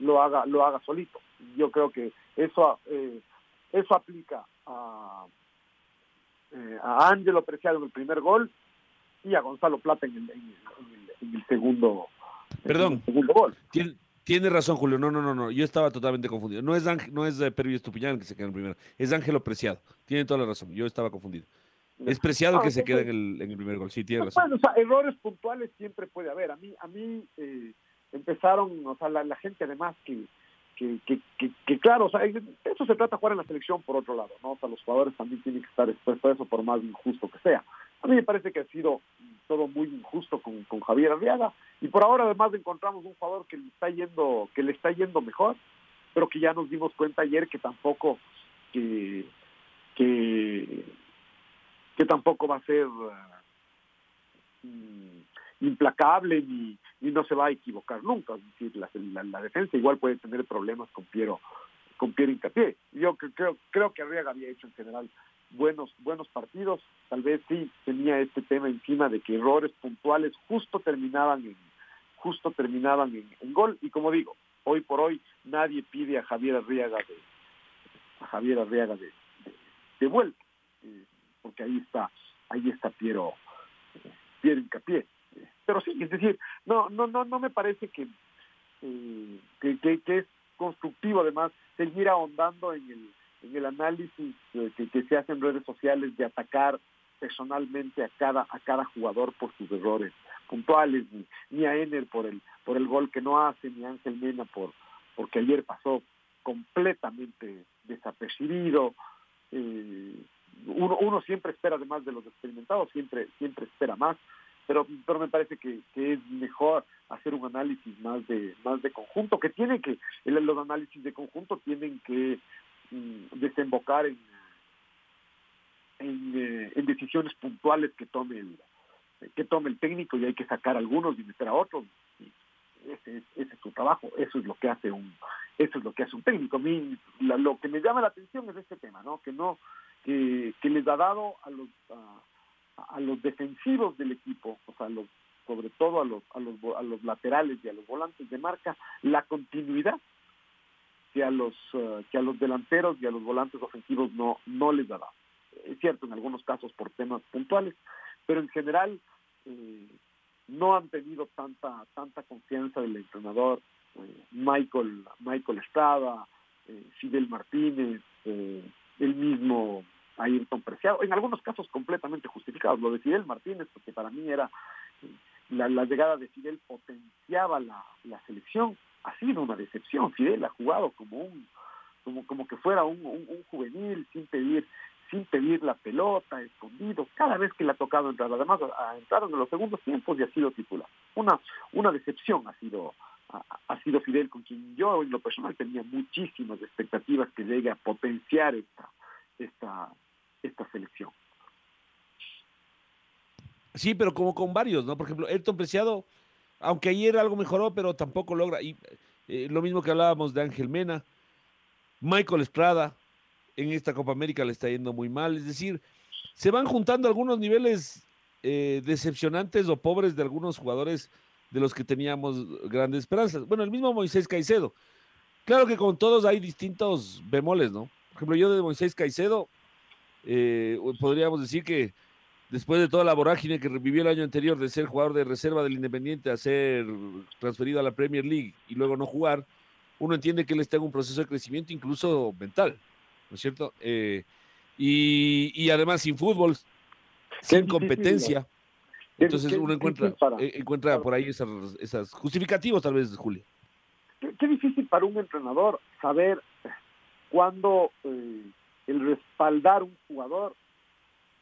lo haga, lo haga solito. Yo creo que eso eh, eso aplica a, eh, a Preciado en el primer gol y a Gonzalo Plata en el segundo, Perdón. el segundo gol. Tiene, tiene, razón, Julio. No, no, no, no. Yo estaba totalmente confundido. No es, Ángel, no es Pervis Estupiñán que se queda en el primero. Es Ángelo Preciado. Tiene toda la razón. Yo estaba confundido. Es Preciado Ah, que se queda en el, en el primer gol. Sí, tiene razón. Bueno, o sea, errores puntuales siempre puede haber. A mí, a mí eh, empezaron, o sea, la, la gente además que, que, que, que, que claro, o sea, eso se trata de jugar en la selección por otro lado, ¿no? O sea, los jugadores también tienen que estar expuestos a eso por más injusto que sea. A mí me parece que ha sido todo muy injusto con, con Javier Arriaga y por ahora además encontramos un jugador que le está yendo, que le está yendo mejor, pero que ya nos dimos cuenta ayer que tampoco que que, que tampoco va a ser uh, implacable ni, ni no se va a equivocar nunca. Es decir, la, la, la, defensa igual puede tener problemas con Piero, con Piero Incapié. Yo creo, creo que Arriaga había hecho en general buenos, buenos partidos. Tal vez sí tenía este tema encima de que errores puntuales justo terminaban en, justo terminaban en, en gol. Y como digo, hoy por hoy nadie pide a Javier Arriaga de, a Javier Arriaga de, de, vuelta, eh, porque ahí está, ahí está Piero, Piero Incapié pero sí, es decir, no, no, no, no me parece que, eh, que, que, que, es constructivo además seguir ahondando en el, en el análisis eh, que, se hace en redes sociales de atacar personalmente a cada, a cada jugador por sus errores puntuales, ni, ni a Ener por el, por el gol que no hace, ni a Ángel Mena por, porque ayer pasó completamente desapercibido. Eh, uno, uno siempre espera, además de los experimentados, siempre, siempre espera más pero, pero me parece que, que, es mejor hacer un análisis más de más de conjunto, que tiene que, los análisis de conjunto tienen que desembocar en, eh, en, decisiones puntuales que tome el que tome el técnico y hay que sacar algunos y meter a otros. Ese, es, ese es su trabajo, eso es lo que hace un eso es lo que hace un técnico. A mí la, lo que me llama la atención es este tema, ¿no? Que no que, que les ha dado a los a, a los defensivos del equipo, o sea, los, sobre todo a los, a, los, a los laterales y a los volantes de marca, la continuidad que a los, eh, que a los delanteros y a los volantes ofensivos no, no les da. Es cierto, en algunos casos por temas puntuales, pero en general eh, no han tenido tanta, tanta confianza del entrenador eh, Michael, Michael Estrada, Fidel Martínez, el mismo Ayrton Preciado, en algunos casos completamente justificados. Lo de Fidel Martínez, porque para mí era la, llegada de Fidel potenciaba la, selección, ha sido una decepción. Fidel ha jugado como un como, como que fuera un, juvenil sin pedir sin pedir la pelota, escondido, cada vez que le ha tocado entrar, además ha entrado en los segundos tiempos y ha sido titular. Una, una decepción ha sido, ha, sido Fidel, con quien yo en lo personal tenía muchísimas expectativas que llegue a potenciar esta, esta, esta selección. Sí, pero como con varios, ¿no? Por ejemplo, Elton Preciado, aunque ayer algo mejoró, pero tampoco logra. Y eh, lo mismo que hablábamos de Ángel Mena, Michael Estrada, en esta Copa América le está yendo muy mal. Es decir, se van juntando algunos niveles eh, decepcionantes o pobres de algunos jugadores de los que teníamos grandes esperanzas. Bueno, el mismo Moisés Caicedo. Claro que con todos hay distintos bemoles, ¿no? Por ejemplo, yo de Moisés Caicedo eh, podríamos decir que después de toda la vorágine que revivió el año anterior de ser jugador de reserva del Independiente a ser transferido a la Premier League y luego no jugar, uno entiende que él está en un proceso de crecimiento incluso mental, ¿no es cierto? Eh, y, además sin fútbol, sin competencia. Entonces uno encuentra, eh, encuentra por ahí esas, esas justificativos tal vez, Julio. Qué, difícil para un entrenador saber cuándo eh, el respaldar un jugador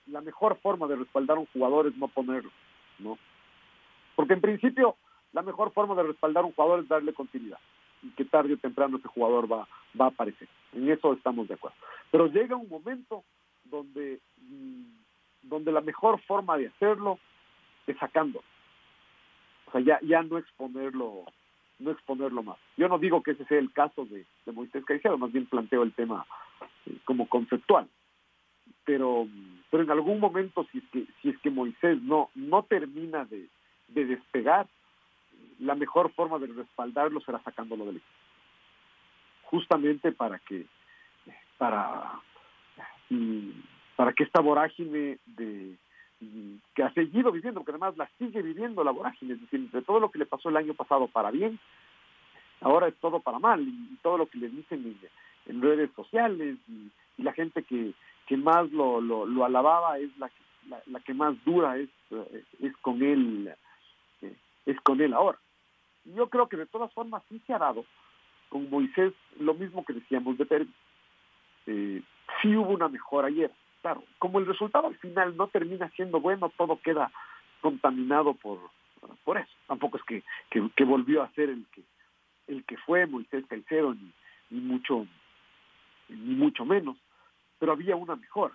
la mejor forma de respaldar a un jugador es no ponerlo, ¿no? Porque en principio la mejor forma de respaldar a un jugador es darle continuidad y que tarde o temprano ese jugador va, va a aparecer. En eso estamos de acuerdo. Pero llega un momento donde, mm, donde la mejor forma de hacerlo es sacando. O sea, ya, ya no exponerlo, no exponerlo más. Yo no digo que ese sea el caso de, de Moisés Caicedo, más bien planteo el tema eh, como conceptual pero pero en algún momento si es que si es que Moisés no no termina de, despegar la mejor forma de respaldarlo será sacándolo del equipo. Justamente para que para para que esta vorágine de que ha seguido viviendo, porque además la sigue viviendo la vorágine, es decir, entre todo lo que le pasó el año pasado para bien, ahora es todo para mal, y, todo lo que le dicen en, redes sociales, y, la gente que, que más lo, lo, alababa es la, la, que más dura es, eh, es con él eh, es con él ahora. Yo creo que de todas formas sí se ha dado con Moisés lo mismo que decíamos de Pérez. Eh, sí hubo una mejora ayer. Claro, como el resultado al final no termina siendo bueno, todo queda contaminado por, por eso. Tampoco es que, que, volvió a ser el que el que fue Moisés Caicedo ni, ni mucho ni mucho menos pero había una mejora.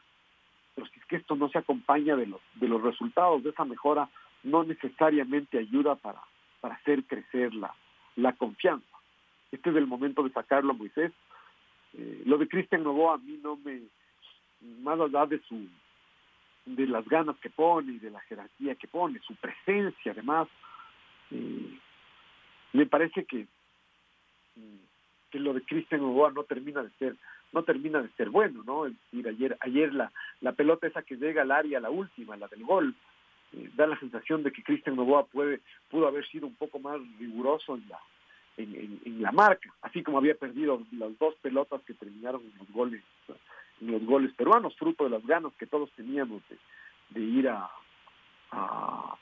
Pero si es que esto no se acompaña de los, de los resultados de esa mejora, no necesariamente ayuda para, para hacer crecer la, la confianza. Este es el momento de sacarlo a Moisés. Eh, lo de Cristian Novoa a mí no me, más allá de su de las ganas que pone y de la jerarquía que pone, su presencia además, eh, me parece que, que lo de Cristian Novoa no termina de ser no termina de ser bueno, ¿no? Es decir, ayer, ayer la, la pelota esa que llega al área, la última, la del gol, eh, da la sensación de que Cristian Novoa puede, pudo haber sido un poco más riguroso en la, en, en, la marca, así como había perdido las dos pelotas que terminaron en los goles, en los goles peruanos, fruto de las ganas que todos teníamos de, de ir a, a,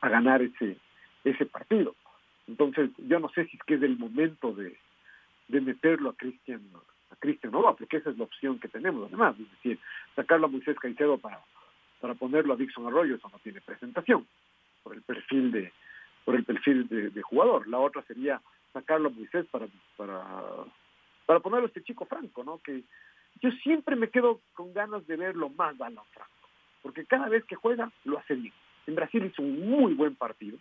a ganar ese, ese partido. Entonces, yo no sé si es que es el momento de, de meterlo a Cristian a Cristian Nova, porque esa es la opción que tenemos además, es decir, sacarlo a Moisés Caicedo para, para ponerlo a Dixon Arroyo, eso no tiene presentación, por el perfil de, por el perfil de, jugador. La otra sería sacarlo a Moisés para, para, para ponerlo a este chico Franco, ¿no? Que yo siempre me quedo con ganas de verlo más balón Franco, porque cada vez que juega lo hace bien. En Brasil hizo un muy buen partido,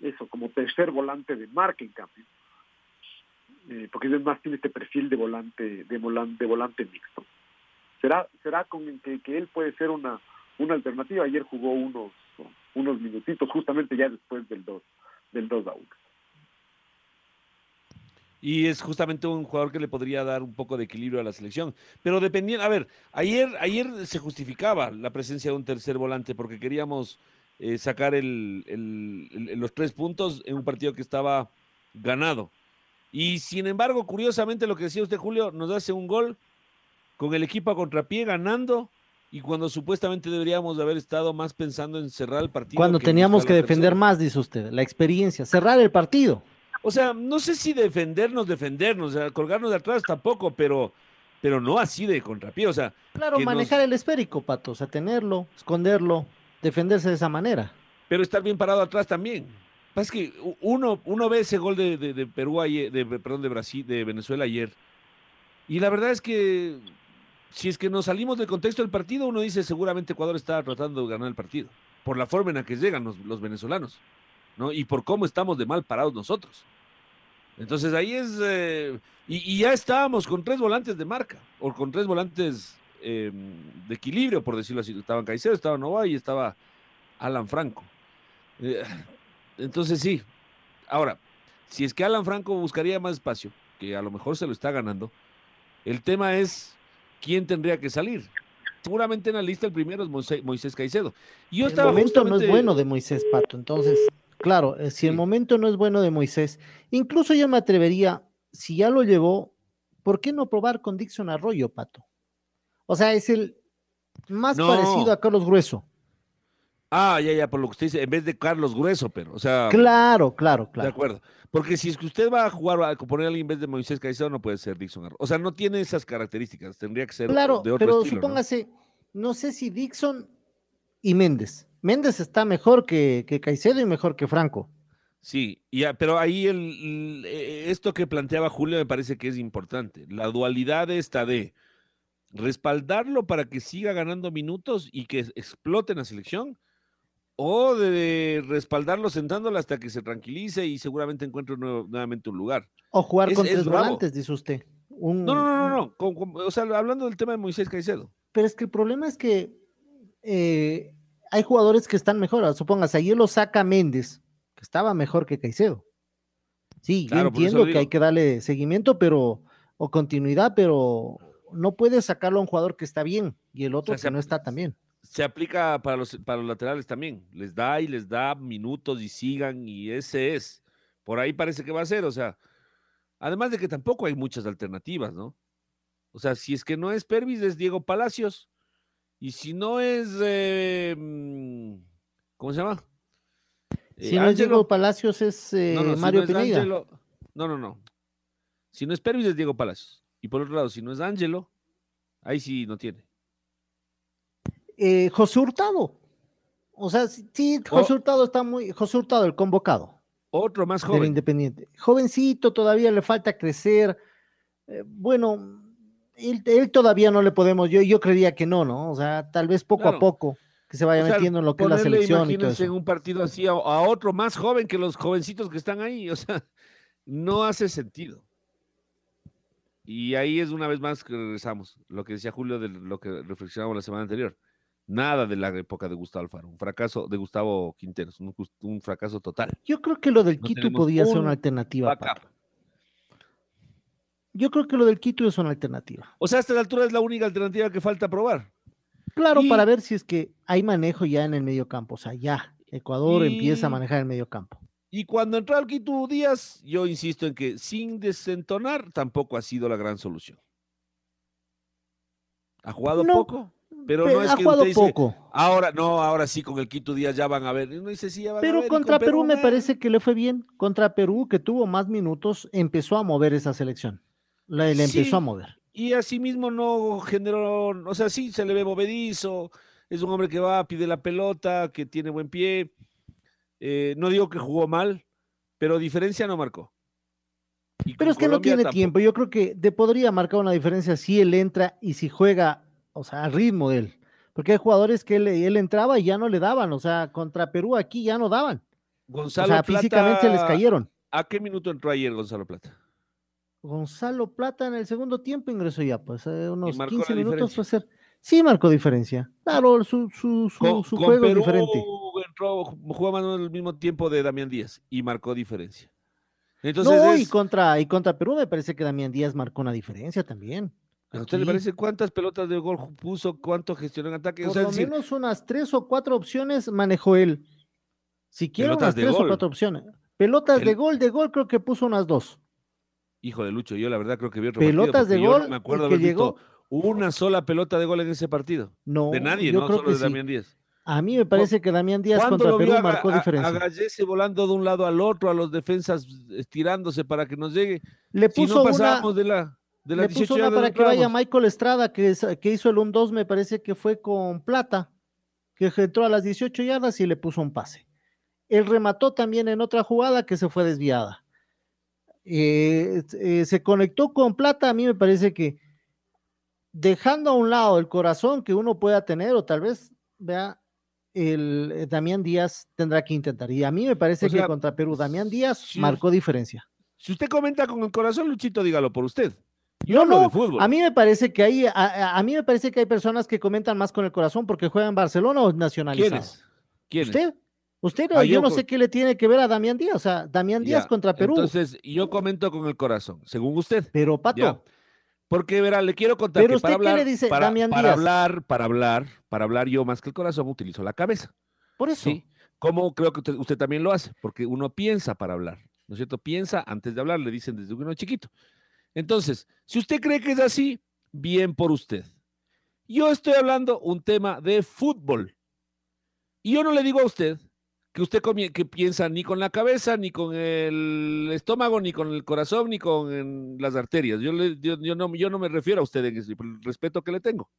eso como tercer volante de marca en cambio eh, porque más tiene este perfil de volante, de volante, de volante mixto. Será, será con que, que él puede ser una, una alternativa. Ayer jugó unos, unos minutitos, justamente ya después del 2, del 2 a 1. Y es justamente un jugador que le podría dar un poco de equilibrio a la selección. Pero dependiendo, a ver, ayer, ayer se justificaba la presencia de un tercer volante porque queríamos eh, sacar el- el- los tres puntos en un partido que estaba ganado. Y sin embargo, curiosamente, lo que decía usted, Julio, nos hace un gol con el equipo a contrapié ganando y cuando supuestamente deberíamos de haber estado más pensando en cerrar el partido. Cuando que teníamos que defender más, dice usted, la experiencia, cerrar el partido. O sea, no sé si defendernos, defendernos, o sea, colgarnos de atrás tampoco, pero, pero no así de contrapié. O sea, Claro, nos- manejar el esférico, Pato, o sea, tenerlo, esconderlo, defenderse de esa manera. pero estar bien parado atrás también. Pasa que u- uno, uno ve ese gol de, de- Perú ayer, de, perdón, de Brasil, de Venezuela ayer. Y la verdad es que si es que nos salimos del contexto del partido, uno dice seguramente Ecuador estaba tratando de ganar el partido. Por la forma en la que llegan los, los venezolanos, ¿no? Y por cómo estamos de mal parados nosotros. Entonces ahí es. eh, y, ya estábamos con tres volantes de marca, o con tres volantes eh, de equilibrio, por decirlo así. Estaban Caicedo, estaba Nova y estaba Alan Franco. Eh, entonces sí. Ahora, si es que Alan Franco buscaría más espacio, que a lo mejor se lo está ganando, el tema es quién tendría que salir. Seguramente en la lista el primero es Moisés, Moisés Caicedo. Yo el estaba momento no es bueno de Moisés, Pato. Entonces, claro, eh, si el momento no es bueno de Moisés, incluso yo me atrevería, si ya lo llevó, ¿por qué no probar con Dixon Arroyo, Pato? O sea, es el más No. parecido a Carlos Grueso. Ah, ya, ya, por lo que usted dice, en vez de Carlos Grueso, pero, o sea. Claro, claro, claro. De acuerdo. Porque si es que usted va a jugar, a poner a alguien en vez de Moisés Caicedo, no puede ser Dixon Arroyo. O sea, no tiene esas características, tendría que ser Claro, de otro pero supóngase, ¿no? sé si Dixon y Méndez. Méndez está mejor que, que Caicedo y mejor que Franco. Sí, ya, pero ahí el, eh, esto que planteaba Julio me parece que es importante. La dualidad esta de respaldarlo para que siga ganando minutos y que explote en la selección, o de respaldarlo sentándolo hasta que se tranquilice y seguramente encuentre nuevo- nuevamente un lugar. O jugar Es- con es tres volantes, dice usted. Un- No, no, no, no, no. con- con- o sea, hablando del tema de Moisés Caicedo. Pero es que el problema es que eh, hay jugadores que están mejor. Supóngase, ayer lo saca Méndez, que estaba mejor que Caicedo. Sí, yo Claro, entiendo que hay que darle seguimiento, pero, o continuidad, pero no puedes sacarlo a un jugador que está bien y el otro sea, que no está tan bien. Se aplica para los, para los laterales también. Les da y les da minutos y sigan y ese es. Por ahí parece que va a ser. O sea, además de que tampoco hay muchas alternativas, ¿no? O sea, si es que no es Pervis, es Diego Palacios. Y si no es, eh, mm, ¿cómo se llama? Eh, Si no es. Diego Palacios, es eh, No, no, si Mario no es Pineda. Ángelo- no, no, no. Si no es Pervis, es Diego Palacios. Y por otro lado, si no es Ángelo, ahí sí no tiene. Eh, José Hurtado. O sea, sí, José Oh. Hurtado está muy. José Hurtado, el convocado. Otro más del joven. Independiente. Jovencito, todavía le falta crecer. Eh, bueno, él, él todavía no le podemos, yo, yo creería que no, ¿no? O sea, tal vez poco Claro. a poco que se vaya O sea, metiendo en lo que es la selección y todo eso. en un partido así a, a otro más joven que los jovencitos que están ahí. O sea, no hace sentido. Y ahí es una vez más que regresamos. Lo que decía Julio de lo que reflexionamos la semana anterior. Nada de la época de Gustavo Alfaro. Un fracaso de Gustavo Quinteros. Un, fracaso total. Yo creo que lo del No Quito podía ser un una alternativa. Pato. Yo creo que lo del Quito es una alternativa. O sea, hasta la altura es la única alternativa que falta probar. Claro, Y- para ver si es que hay manejo ya en el medio campo. O sea, ya Ecuador Y- empieza a manejar el medio campo. Y cuando entró al Quito Díaz, yo insisto en que sin desentonar tampoco ha sido la gran solución. Ha jugado No, poco, pero Pe- no es ha que jugado usted dice, poco. ahora no, ahora sí con el Quito Díaz ya van a ver. Y uno dice, sí, ya van a Pero ver, contra con Perú, me parece que le fue bien. Contra Perú, que tuvo más minutos, empezó a mover esa selección. La, le empezó Sí. a mover. Y asimismo no generó, o sea, sí, se le ve movedizo, es un hombre que va, pide la pelota, que tiene buen pie. Eh, no digo que jugó mal, pero diferencia no marcó. Y Pero es que no tiene tampoco. tiempo. Yo creo que te podría marcar una diferencia si él entra y si juega, o sea, al ritmo de él. Porque hay jugadores que él, él entraba y ya no le daban. O sea, contra Perú aquí ya no daban. Gonzalo o sea, Plata, físicamente les cayeron. ¿A qué minuto entró ayer Gonzalo Plata? Gonzalo Plata en el segundo tiempo ingresó ya, pues eh, unos marcó 15 la minutos puede ser. Sí, marcó diferencia. Claro, su, su, su, Con, su con juego es Perú diferente. entró, jugó más o menos al mismo tiempo de Damián Díaz y marcó diferencia. Entonces, no, y contra, y contra Perú me parece que Damián Díaz marcó una diferencia también. ¿A usted le parece cuántas pelotas de gol puso, cuánto gestionó en ataque? O Por sea, lo decir, menos unas tres o cuatro opciones manejó él. Si Pelotas unas tres o cuatro opciones. Pelotas de gol, de gol creo que puso unas dos. hijo de Lucho, yo la verdad creo que vi otro Pelotas partido, de gol, no me acuerdo que llegó- una sola pelota de gol en ese partido. No, de nadie, yo no creo solo que de sí. Damián Díaz. A mí me parece que Damián Díaz ¿Cuándo contra lo Perú a, marcó a- diferencia. a Gallese volando de un lado al otro, a los defensas estirándose para que nos llegue? Le Si puso no una, pasábamos de la de las le 18 puso una para que vaya. Michael Estrada, que, es- que hizo el 1-2, me parece que fue con Plata, que entró a las 18 yardas y le puso un pase. Él remató también en otra jugada que se fue desviada. Eh, eh, se conectó con Plata, a mí me parece que dejando a un lado el corazón que uno pueda tener, o tal vez, vea, el eh, Damián Díaz tendrá que intentar. Y a mí me parece O sea, que contra Perú, Damián Díaz si- marcó diferencia. Si usted comenta con el corazón, Luchito, dígalo por usted. Yo No, hablo no, de fútbol. a mí me parece que hay, a, mí me parece que hay personas que comentan más con el corazón porque juegan Barcelona o nacionalizado. ¿Quiénes? ¿Quiénes? ¿Usted? Usted, Ah, yo, yo no sé qué le tiene que ver a Damián Díaz, o sea, Damián Díaz Ya, contra Perú. Entonces, yo comento con el corazón, según usted. pero Pato, Ya. Porque, verá, le quiero contar Pero que para usted, ¿qué hablar, le dice, para, Damián para Díaz? hablar, para hablar, para hablar yo más que el corazón utilizo la cabeza. por eso. Sí. Como creo que usted, usted también lo hace, porque uno piensa para hablar, ¿no es cierto? Piensa antes de hablar, le dicen desde que uno es chiquito. Entonces, si usted cree que es así, bien por usted. Yo estoy hablando un tema de fútbol. Y yo no le digo a usted que usted que piensa ni con la cabeza, ni con el estómago, ni con el corazón, ni con las arterias. Yo, le- yo, yo no, yo no me refiero a usted en ese- por el respeto que le tengo.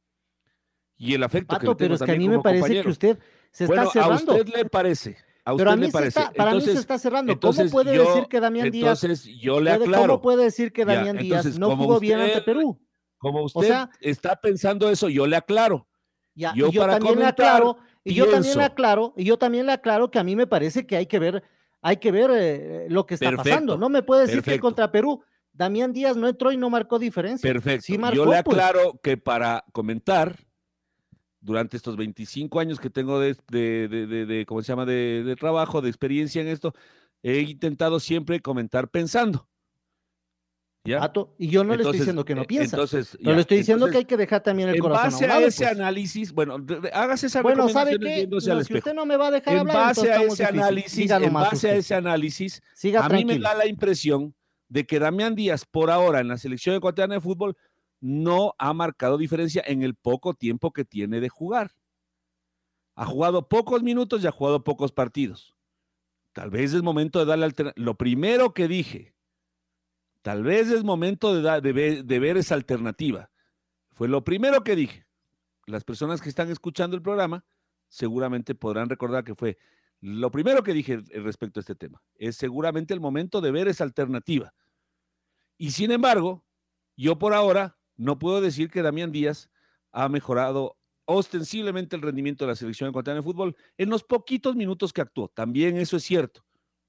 Y el afecto que le Pato, tengo pero es que a mí me parece compañero. que usted se Bueno, está cerrando. a usted le parece. A pero a mí parece. está, para mí se está cerrando. entonces ¿Cómo puede yo- decir que Damián Díaz Entonces, yo le puede- aclaro. ¿Cómo puede decir que Ya, Damián Díaz entonces, no jugó bien ante Perú? Como usted sea- está pensando eso, yo le aclaro. Ya, Yo y yo para también le aclaro, y yo también le aclaro, y yo también le aclaro que a mí me parece que hay que ver, hay que ver eh, lo que está pasando. No me puede decir que contra Perú Damián Díaz no entró y no marcó diferencia. Perfecto. Sí marcó, yo le pues. aclaro que para comentar, durante estos 25 años que tengo de, de, de- de- ¿cómo se llama?, de, trabajo, de experiencia en esto, he intentado siempre comentar pensando. Y yo no le Entonces, estoy diciendo que no eh, piensa. Entonces, pero ya, le estoy diciendo que hay que dejar también el en corazón base a ese pues. análisis, bueno, hágase esa Bueno, ¿sabe qué? No, si espejo. usted no me va a dejar En hablar, base a ese análisis, en base a ese análisis, Siga a mí me da la impresión de que Damián Díaz, por ahora, en la selección ecuatoriana de fútbol, no ha marcado diferencia en el poco tiempo que tiene de jugar. Ha jugado pocos minutos y ha jugado pocos partidos. Tal vez es momento de darle alternativa. Lo primero que dije, tal vez es momento de, de de ver esa alternativa. Fue lo primero que dije. Las personas que están escuchando el programa seguramente podrán recordar que fue lo primero que dije respecto a este tema. Es seguramente el momento de ver esa alternativa. Y sin embargo, yo por ahora no puedo decir que Damián Díaz ha mejorado ostensiblemente el rendimiento de la selección ecuatoriana de fútbol en los poquitos minutos que actuó. También eso es cierto.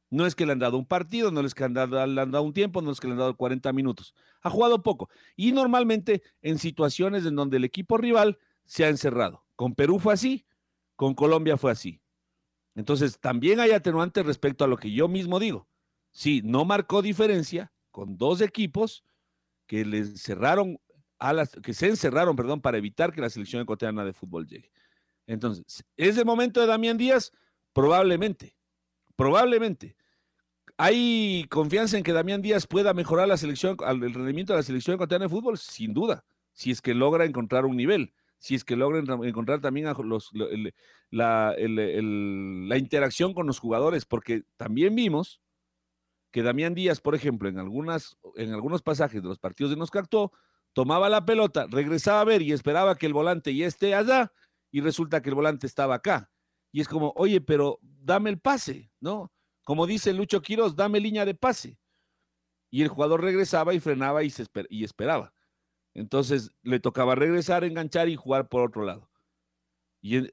No es que le han dado un partido, no es que le han dado, le han dado un tiempo, no es que le han dado 40 minutos. Ha jugado poco. Y normalmente en situaciones en donde el equipo rival se ha encerrado. Con Perú fue así, con Colombia fue así. Entonces, también hay atenuantes respecto a lo que yo mismo digo. Sí, no marcó diferencia con dos equipos que le cerraron a las, que se encerraron, perdón, para evitar que la selección ecuatoriana de fútbol llegue. Entonces, ¿es el momento de Damián Díaz? Probablemente, probablemente. ¿Hay confianza en que Damián Díaz pueda mejorar la selección, el rendimiento de la selección ecuatoriana de fútbol? Sin duda, si es que logra encontrar un nivel, si es que logra en- encontrar también la, interacción con los jugadores, porque también vimos que Damián Díaz, por ejemplo, en, algunas, en algunos pasajes de los partidos de nos que actuó, tomaba la pelota, regresaba a ver y esperaba que el volante ya esté allá y resulta que el volante estaba acá. Y es como, oye, pero dame el pase, ¿no? Como dice Lucho Quiroz, dame línea de pase. Y el jugador regresaba y frenaba y, se y esperaba. Entonces le tocaba regresar, enganchar y jugar por otro lado. Y, eh,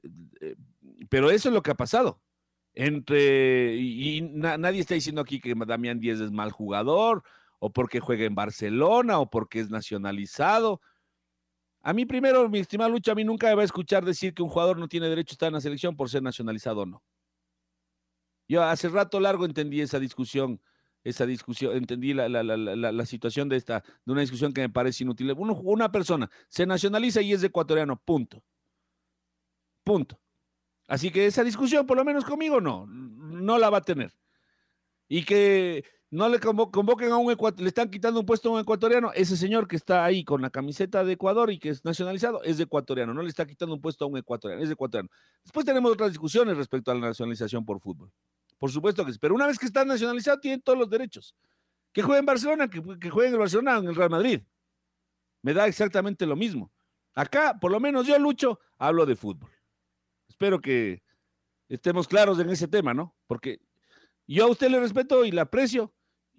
pero eso es lo que ha pasado. Entre, y, y na- nadie está diciendo aquí que Damián Díaz es mal jugador, o porque juega en Barcelona, o porque es nacionalizado. A mí primero, mi estimado Lucho, a mí nunca me va a escuchar decir que un jugador no tiene derecho a estar en la selección por ser nacionalizado o no. Yo hace rato largo entendí esa discusión, esa discusión, entendí la, la, la, situación de esta, de una discusión que me parece inútil. Una persona se nacionaliza y es ecuatoriano, punto. Punto. Así que esa discusión, por lo menos conmigo, no, no la va a tener. Y que no le convoquen a un ecuatoriano, le están quitando un puesto a un ecuatoriano, ese señor que está ahí con la camiseta de Ecuador y que es nacionalizado, es ecuatoriano, no le está quitando un puesto a un ecuatoriano, es ecuatoriano. Después tenemos otras discusiones respecto a la nacionalización por fútbol. Por supuesto que sí, pero una vez que está nacionalizado, tiene todos los derechos. Que juegue en Barcelona, que, que juegue en el Barcelona o en el Real Madrid. Me da exactamente lo mismo. Acá, por lo menos yo, Lucho, hablo de fútbol. Espero que estemos claros en ese tema, ¿no? Porque yo a usted le respeto y le aprecio,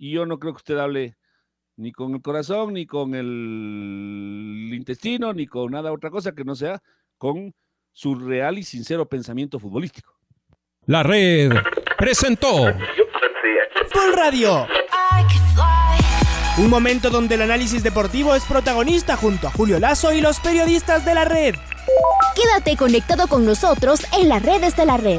y yo no creo que usted hable ni con el corazón, ni con el intestino, ni con nada otra cosa que no sea con su real y sincero pensamiento futbolístico. La red presentó Full Radio. Un momento donde el análisis deportivo es protagonista junto a Julio Lazo y los periodistas de la red. Quédate conectado con nosotros en las redes de la red.